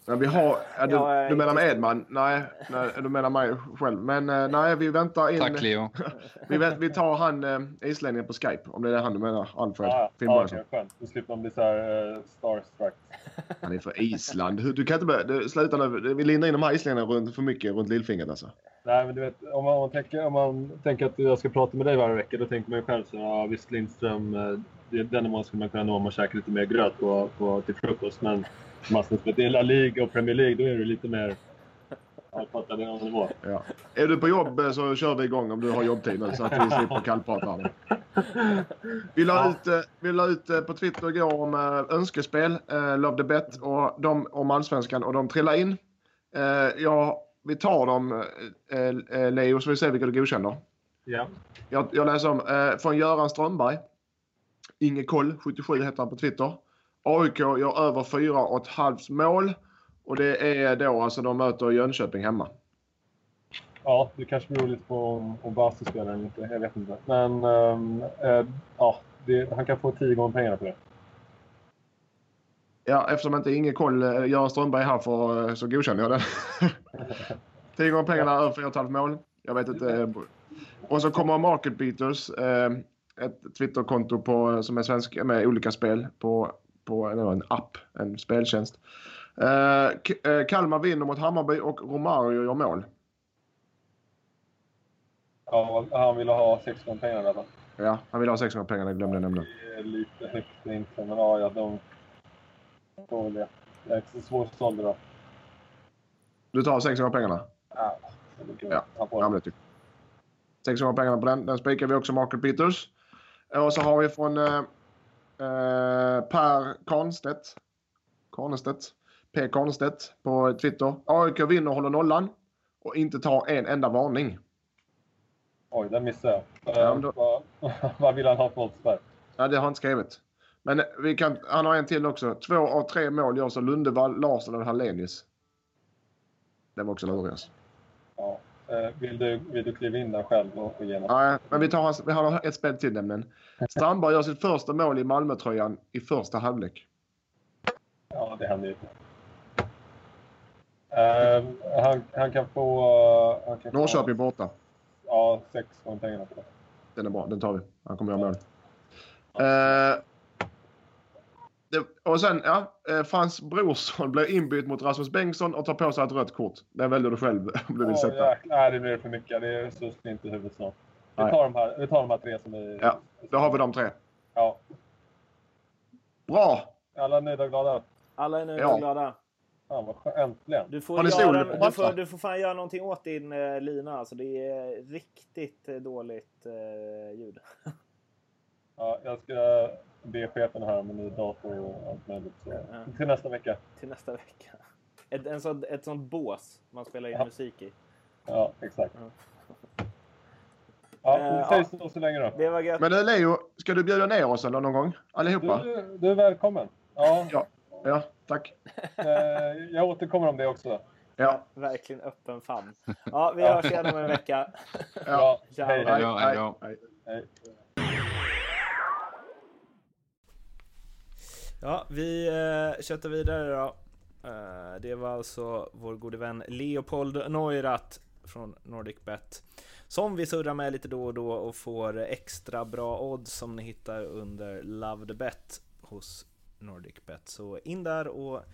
Ja, vi har... Är du, Ja, du menar inte- med Edman? Nej, nej, du menar mig själv. Men eh, nej, vi väntar in... Tack Leo. Vi, vänt, vi tar han eh, islänningen på Skype, om det är han du menar. Alfred Ja, ja okej, skönt. Då slipper man bli så här uh, starstruck. Han är för Island. Du kan inte börja... Sluta nu. Vi lindar in de här islänningarna runt, för mycket runt lillfingret alltså. Nej, men du vet, om man, om, man tänker, om man tänker att jag ska prata med dig varje vecka, då tänker man ju själv så ja visst Lindström, eh, den nivån skulle man kunna nå om man käkar lite mer gröt på, på, till frukost. Men om ska spela i La Liga och Premier League, då är det lite mer... Ja, jag fattar, det är nivå. Ja. Är du på jobb eh, så kör vi igång om du har jobbtid nu så att vi slipper kallprata här. Vi la, ut, eh, vi la ut eh, på Twitter igår om eh, önskespel, eh, Love the Bet, och de om Allsvenskan och de trillade in. Eh, ja, vi tar dem, eh, eh, Leo, så vi ser vilka du godkänner. Ja. Jag, jag läser om eh, från Göran Strömberg. Inge Koll, 77 heter han på Twitter. AIK gör över 4,5 mål. Och det är då alltså de möter Jönköping hemma. Ja, det kanske beror lite på om, om Basti spelar eller inte. Jag vet inte. Men ehm, eh, ja, det, han kan få tio gånger pengarna på det. Ja, eftersom inte Inge Koll, eh, Göran Strömberg är här för, eh, så godkänner jag den. 10 gånger pengarna över 4,5 mål. Jag vet inte. Och så kommer Market Beaters. Ett Twitterkonto på, som är svensk med olika spel på, på en, en app, en speltjänst. Eh, eh, Kalmar vinner mot Hammarby och Romario gör mål. Ja, han ville ha sex gånger pengarna i alla fall. Ja, han vill ha 600 pengarna, jag glömde nämna. Det är lite högt inte, men ja, ja de får väl det. Det är inte så svårt såld då. Du tar 600 pengarna? Ja, det är kul. Ja, Han får Ja, det. men det tycker jag. 600 pengarna på den. Den spikar vi också Market Beaters. Och så har vi från eh, Per Karnstedt. Karnestedt. P. Karnstedt på Twitter. AIK vinner och håller nollan. Och inte tar en enda varning. Oj, den missade jag. Ja, Eh, men då- vad, vill han ha för oddsspärr? Ja, det har han inte skrivit. Men eh, vi kan, han har en till också. Två av tre mål görs av Lundevall, Larsson och Hallenius. Den var också lurig. Ja. Eh, vill, du, vill du kliva in där själv och och ge något? Nej, men vi tar vi har ett spel till nämligen. Strandberg gör sitt första mål i Malmötröjan i första halvlek. Ja, det händer ju. Eh, han, han kan få... eh, Han kan få Norrköping borta. Ja, sex gånger pengarna på det. Den är bra, den tar vi. Han kommer göra mål. Eh, det, och sen, ja. Eh, Frans Brorsson blir inbytt mot Rasmus Bengtsson och tar på sig ett rött kort. Det väljer du själv om du vill sätta. jäklar. Nej, det blir för mycket. Det är så inte i huvudet snart. Vi tar, de här, vi tar de här tre som är... Ja, Då har vi de tre. Ja. Bra! Alla nöjda och glada. Alla är nöjda Ja. och glada. Fan vad skönt. Äntligen. Du får, göra, du, får, du får fan göra någonting åt din eh, lina. Alltså, det är riktigt eh, dåligt eh, ljud. Ja, jag ska be chefen här om en ny dator och allt möjligt. Så. Ja. Till nästa vecka. Till nästa vecka. Ett, en sån, ett sånt bås man spelar in Ja. musik i. Ja, exakt. Ja. Ja, Eh, vi säger så, så länge då. Det var gött. Men du Leo, ska du bjuda ner oss eller någon gång? Allihopa? Du, du är välkommen. Ja, Ja. Ja, tack. eh, jag återkommer om det också. Ja. Verkligen öppen famn. Ja, vi hörs igen om en vecka. Ja, Ciao. hej, Hej hej. hej hej. Ja, vi eh, köttar vidare då. Eh, det var alltså vår gode vän Leopold Neurath från NordicBet. Som vi surrar med lite då och då och får extra bra odds som ni hittar under Love the Bet hos NordicBet. Så in där och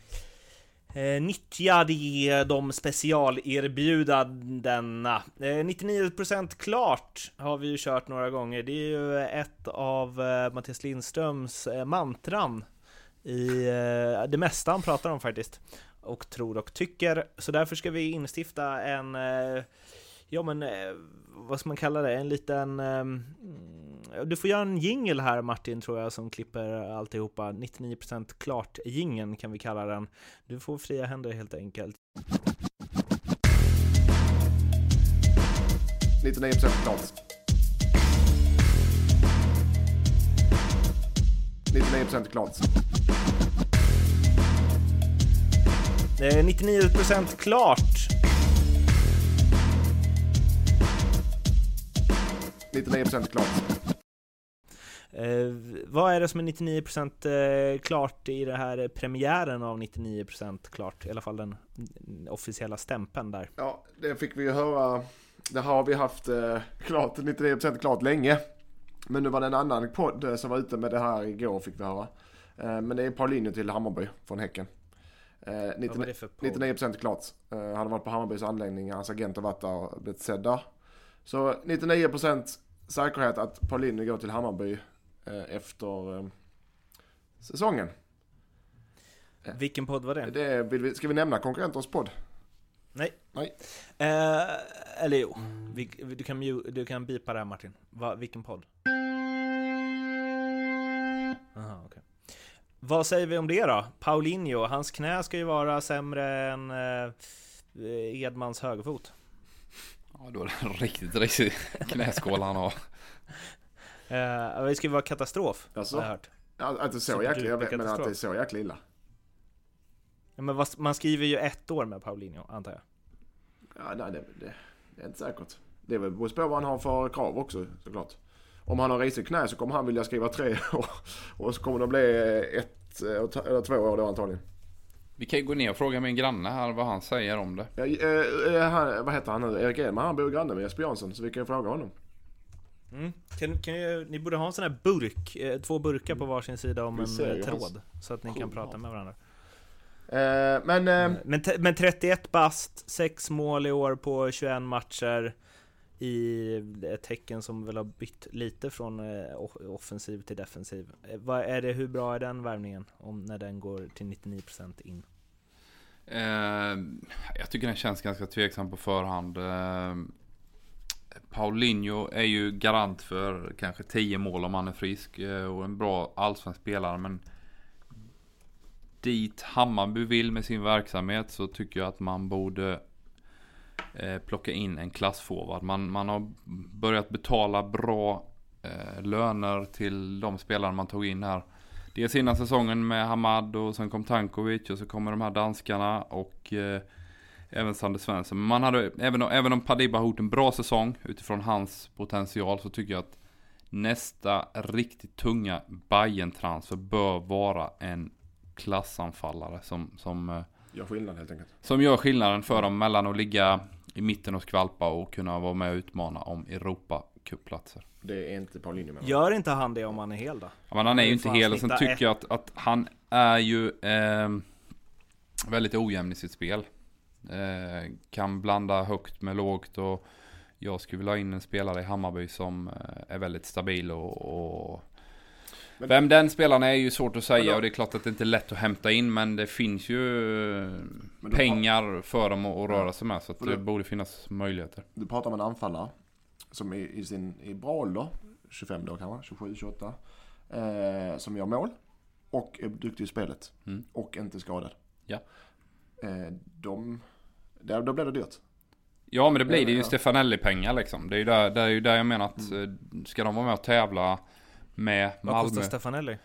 Eh, nyttja de, de specialerbjudandena. Eh, 99% klart har vi ju kört några gånger. Det är ju ett av eh, Mattias Lindströms eh, mantran i eh, det mesta han pratar om faktiskt. Och tror och tycker. Så därför ska vi instifta en eh, Ja men eh, vad ska man kalla det? En liten... Eh, du får göra en jingel här Martin tror jag som klipper alltihopa. 99% klart jingeln kan vi kalla den. Du får fria händer helt enkelt. 99% klart. 99% klart. Eh, 99% klart. 99% klart. Eh, vad är det som är 99% eh, klart i det här premiären av 99% klart? I alla fall den officiella stämpeln där. Ja, det fick vi ju höra. Det har vi haft eh, klart, 99% klart länge. Men nu var det en annan podd eh, som var ute med det här igår fick vi höra. Eh, men det är Paulinho till Hammarby från Häcken. Eh, Vad var 99, det för podd? 99% klart. Eh, han har varit på Hammarbys anläggning, hans agent har varit där och blivit sedd där. Så 99% säkerhet att Paulinho går till Hammarby eh, efter eh, säsongen. Vilken podd var det? Det vi, ska vi nämna konkurrenters podd? Nej. Nej. Eh, eller jo, vi, du, kan, du kan bipa det här Martin. Va, vilken podd? Vad säger vi om det då? Paulinho, hans knä ska ju vara sämre än eh, Edmans högerfot. Ja, då är det en riktigt riktigt knäskål han har. Eh, det ju vara katastrof, Alltså? har jag hört. Att det är så jäkla, jag vet, men att det är så jäkla illa. Ja, men man skriver ju ett år med Paulinho, antar jag. Ja, nej, det, det, det är inte säkert. Det är väl beror på vad han har för krav också såklart. Om han har risigt knä så kommer han vilja skriva tre år. Och så kommer det bli ett eh, eller två år då antagligen. Vi kan ju gå ner och fråga min granne här vad han säger om det. Ja, eh, eh, han, vad heter han nu? Erik Edman, han bor granne med Jesper Jansson så vi kan ju fråga honom. Mm. Kan, kan ju, ni borde ha en sån här burk, eh, två burkar på varsin sida om en eh, tråd. Så att ni kan prata med varandra. Eh, men eh, Men, men 31 bast, 6 mål i år på 21 matcher i ett tecken som väl har bytt lite från eh, offensiv till defensiv. Eh, vad är det, hur bra är den värvningen om när den går till 99% in? Eh, jag tycker den känns ganska tveksam på förhand. Paulinho är ju garant för kanske 10 mål om han är frisk och en bra allsvensk spelare men dit Hammarby vill med sin verksamhet så tycker jag att man borde eh, plocka in en klassforward. Man, man har börjat betala bra eh, löner till de spelare man tog in här. Dels innan säsongen med Hamad och sen kom Tankovic och så kommer de här danskarna och eh, även Sander Svensson. Men man hade, även, om- även om Padiba har gjort en bra säsong utifrån hans potential så tycker jag att nästa riktigt tunga bayern transfer bör vara en klassanfallare som, som, eh, gör skillnad helt enkelt. som gör skillnaden för dem mellan att ligga i mitten och skvalpa och kunna vara med och utmana om Europacupplatser. Det är inte Paulinho med. Gör inte han det om han är hel då? Ja, men han är ju inte hel och sen tycker jag att, att han är ju ehm, väldigt ojämn i sitt spel. Eh, kan blanda högt med lågt och jag skulle vilja ha in en spelare i Hammarby som eh, är väldigt stabil och, och Men- Vem den spelaren är är ju svårt att säga då- och det är klart att det inte är lätt att hämta in men det finns ju eh, pengar för dem att, röra sig med så det borde finnas möjligheter. Du pratar med en anfallare som är i sin i bra ålder, 25 då kanske, 27, 28. Eh, som gör mål och är duktig i spelet Mm. och inte skadad. Ja. Eh, de, där, då blir det dyrt. Ja men det blir det ju Ja. Stefanelli-pengar liksom. Det är ju där, det är ju där jag menar att Mm. eh, ska de vara med och tävla med Vad Malmö. kostar Stefanelli?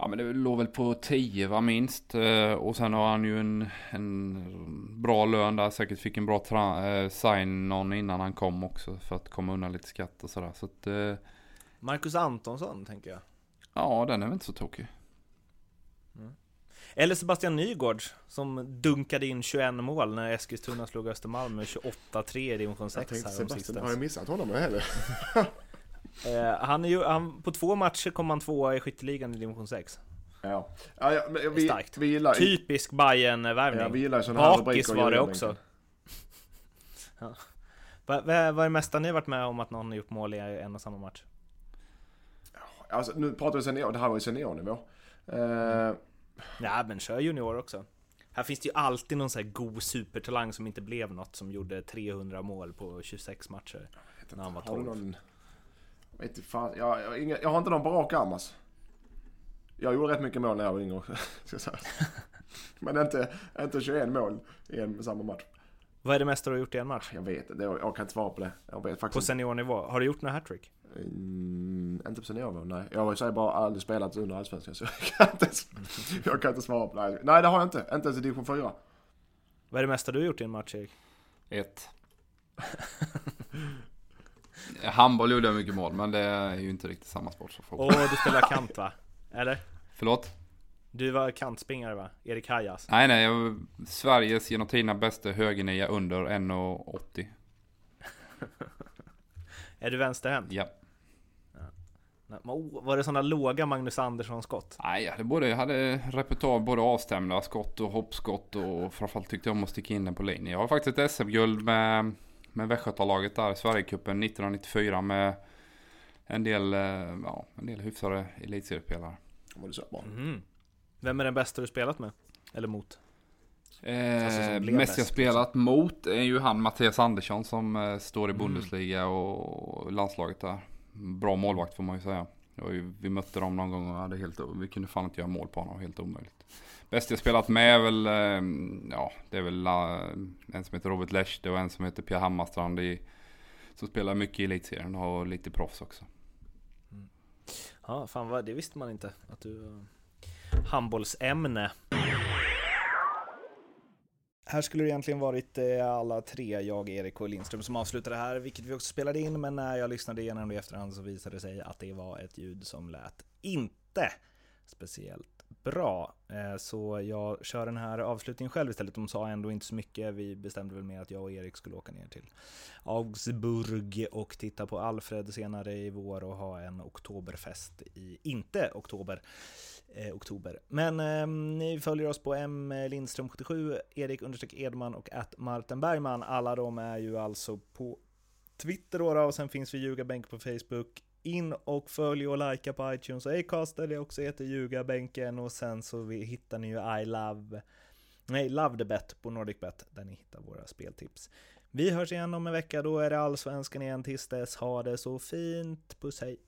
Ja men det låg väl på 10 va minst. Eh, Och sen har han ju en, en bra lön där. Säkert fick en bra tra- eh, sign någon innan han kom också. För att komma undan lite skatt och sådär. Så att eh, Marcus Antonsson tänker jag. ja den är väl inte så tokig. Eller Sebastian Nygårds som dunkade in 21 mål när Eskilstuna slog Östermalm med 28-3 i division Jag 6 tänkte här Sebastian, har jag missat honom heller? Eh, han är ju, han, på två matcher kom han tvåa i skytteligan i division 6. Ja. Ja, ja, men vi, Starkt. vi gillar Typisk bayern värvning Ja, vi gillar sådana här Bakis var det också. ja. Vad vad är det mesta ni varit med om att någon har gjort mål i en och samma match? Alltså, nu pratar vi senior, det här var ju seniornivå. Eh, Ja men kör junior också. Här finns det ju alltid någon sån här god supertalang som inte blev något som gjorde 300 mål på 26 matcher. När han var har du 12. någon... Jag vet fan, jag, jag, jag har inte någon på rak arm alltså. Jag gjorde rätt mycket mål när jag var yngre. ska säga. Men inte, inte 21 mål i en samma match. Vad är det mesta du har gjort i en match? Jag vet inte, jag, jag kan inte svara på det. Jag vet På faktiskt seniornivå? Har du gjort några hattrick? Mm, inte på seniornivå, nej. Jag har ju bara aldrig spelat under allsvenskan så jag kan inte, jag kan inte svara på det. Nej det har jag inte, inte ens i division 4. Vad är det mesta du har gjort i en match Erik? Ett. Handboll gjorde jag mycket mål, men det är ju inte riktigt samma sport som fotboll. Åh, du spelar kant va? Eller? Förlåt? Du var kantspringare va? Erik Hajas? Nej, nej, jag var Sveriges genom tiderna bästa högernia under 1,80. Är du vänsterhänt? Ja. Var det sådana låga Magnus Andersson-skott? Nej, jag hade, både, jag hade repertoar både avstämda skott och hoppskott och framförallt tyckte jag om att sticka in den på linjen. Jag har faktiskt ett SM-guld med, med Västgötalaget där, Sverigecupen 1994 med en del, eh, ja, en del hyfsade elitseriespelare. Var det så bra? Mhm. Vem är den bästa du spelat med? Eller mot? Eh, Alltså, mest jag spelat mot är ju han Mattias Andersson som eh, står i Mm. Bundesliga och landslaget där. Bra målvakt får man ju säga. Ju, vi mötte dem någon gång och hade helt, vi kunde fan inte göra mål på honom, helt omöjligt. Bäst jag spelat med är väl, eh, ja det är väl eh, en som heter Robert Lechte och en som heter Pierre Hammarstrand i, som spelar mycket i elitserien och lite proffs också. Ja, fan vad, det visste man inte. Att du... Handbollsämne. Här skulle det egentligen varit eh, alla tre, jag, Erik och Lindström, som avslutade här, vilket vi också spelade in, men när jag lyssnade igenom det i efterhand så visade det sig att det var ett ljud som lät inte speciellt bra. Eh, så jag kör den här avslutningen själv istället. De sa ändå inte så mycket. Vi bestämde väl mer att jag och Erik skulle åka ner till Augsburg och titta på Alfred senare i vår och ha en oktoberfest i, inte oktober, eh, oktober. Men eh, ni följer oss på M Lindström 77, Erik understreck Edman och att Martin Bergman. Alla de är ju alltså på Twitter då, då och sen finns vi Ljugarbänk på Facebook. In och följ och likea på iTunes och Acast där det också heter Ljugarbänken och sen så vi, hittar ni ju I Love Nej, Love the Bet på NordicBet där ni hittar våra speltips. Vi hörs igen om en vecka, då är det Allsvenskan igen. Tills dess, ha det så fint. Puss hej!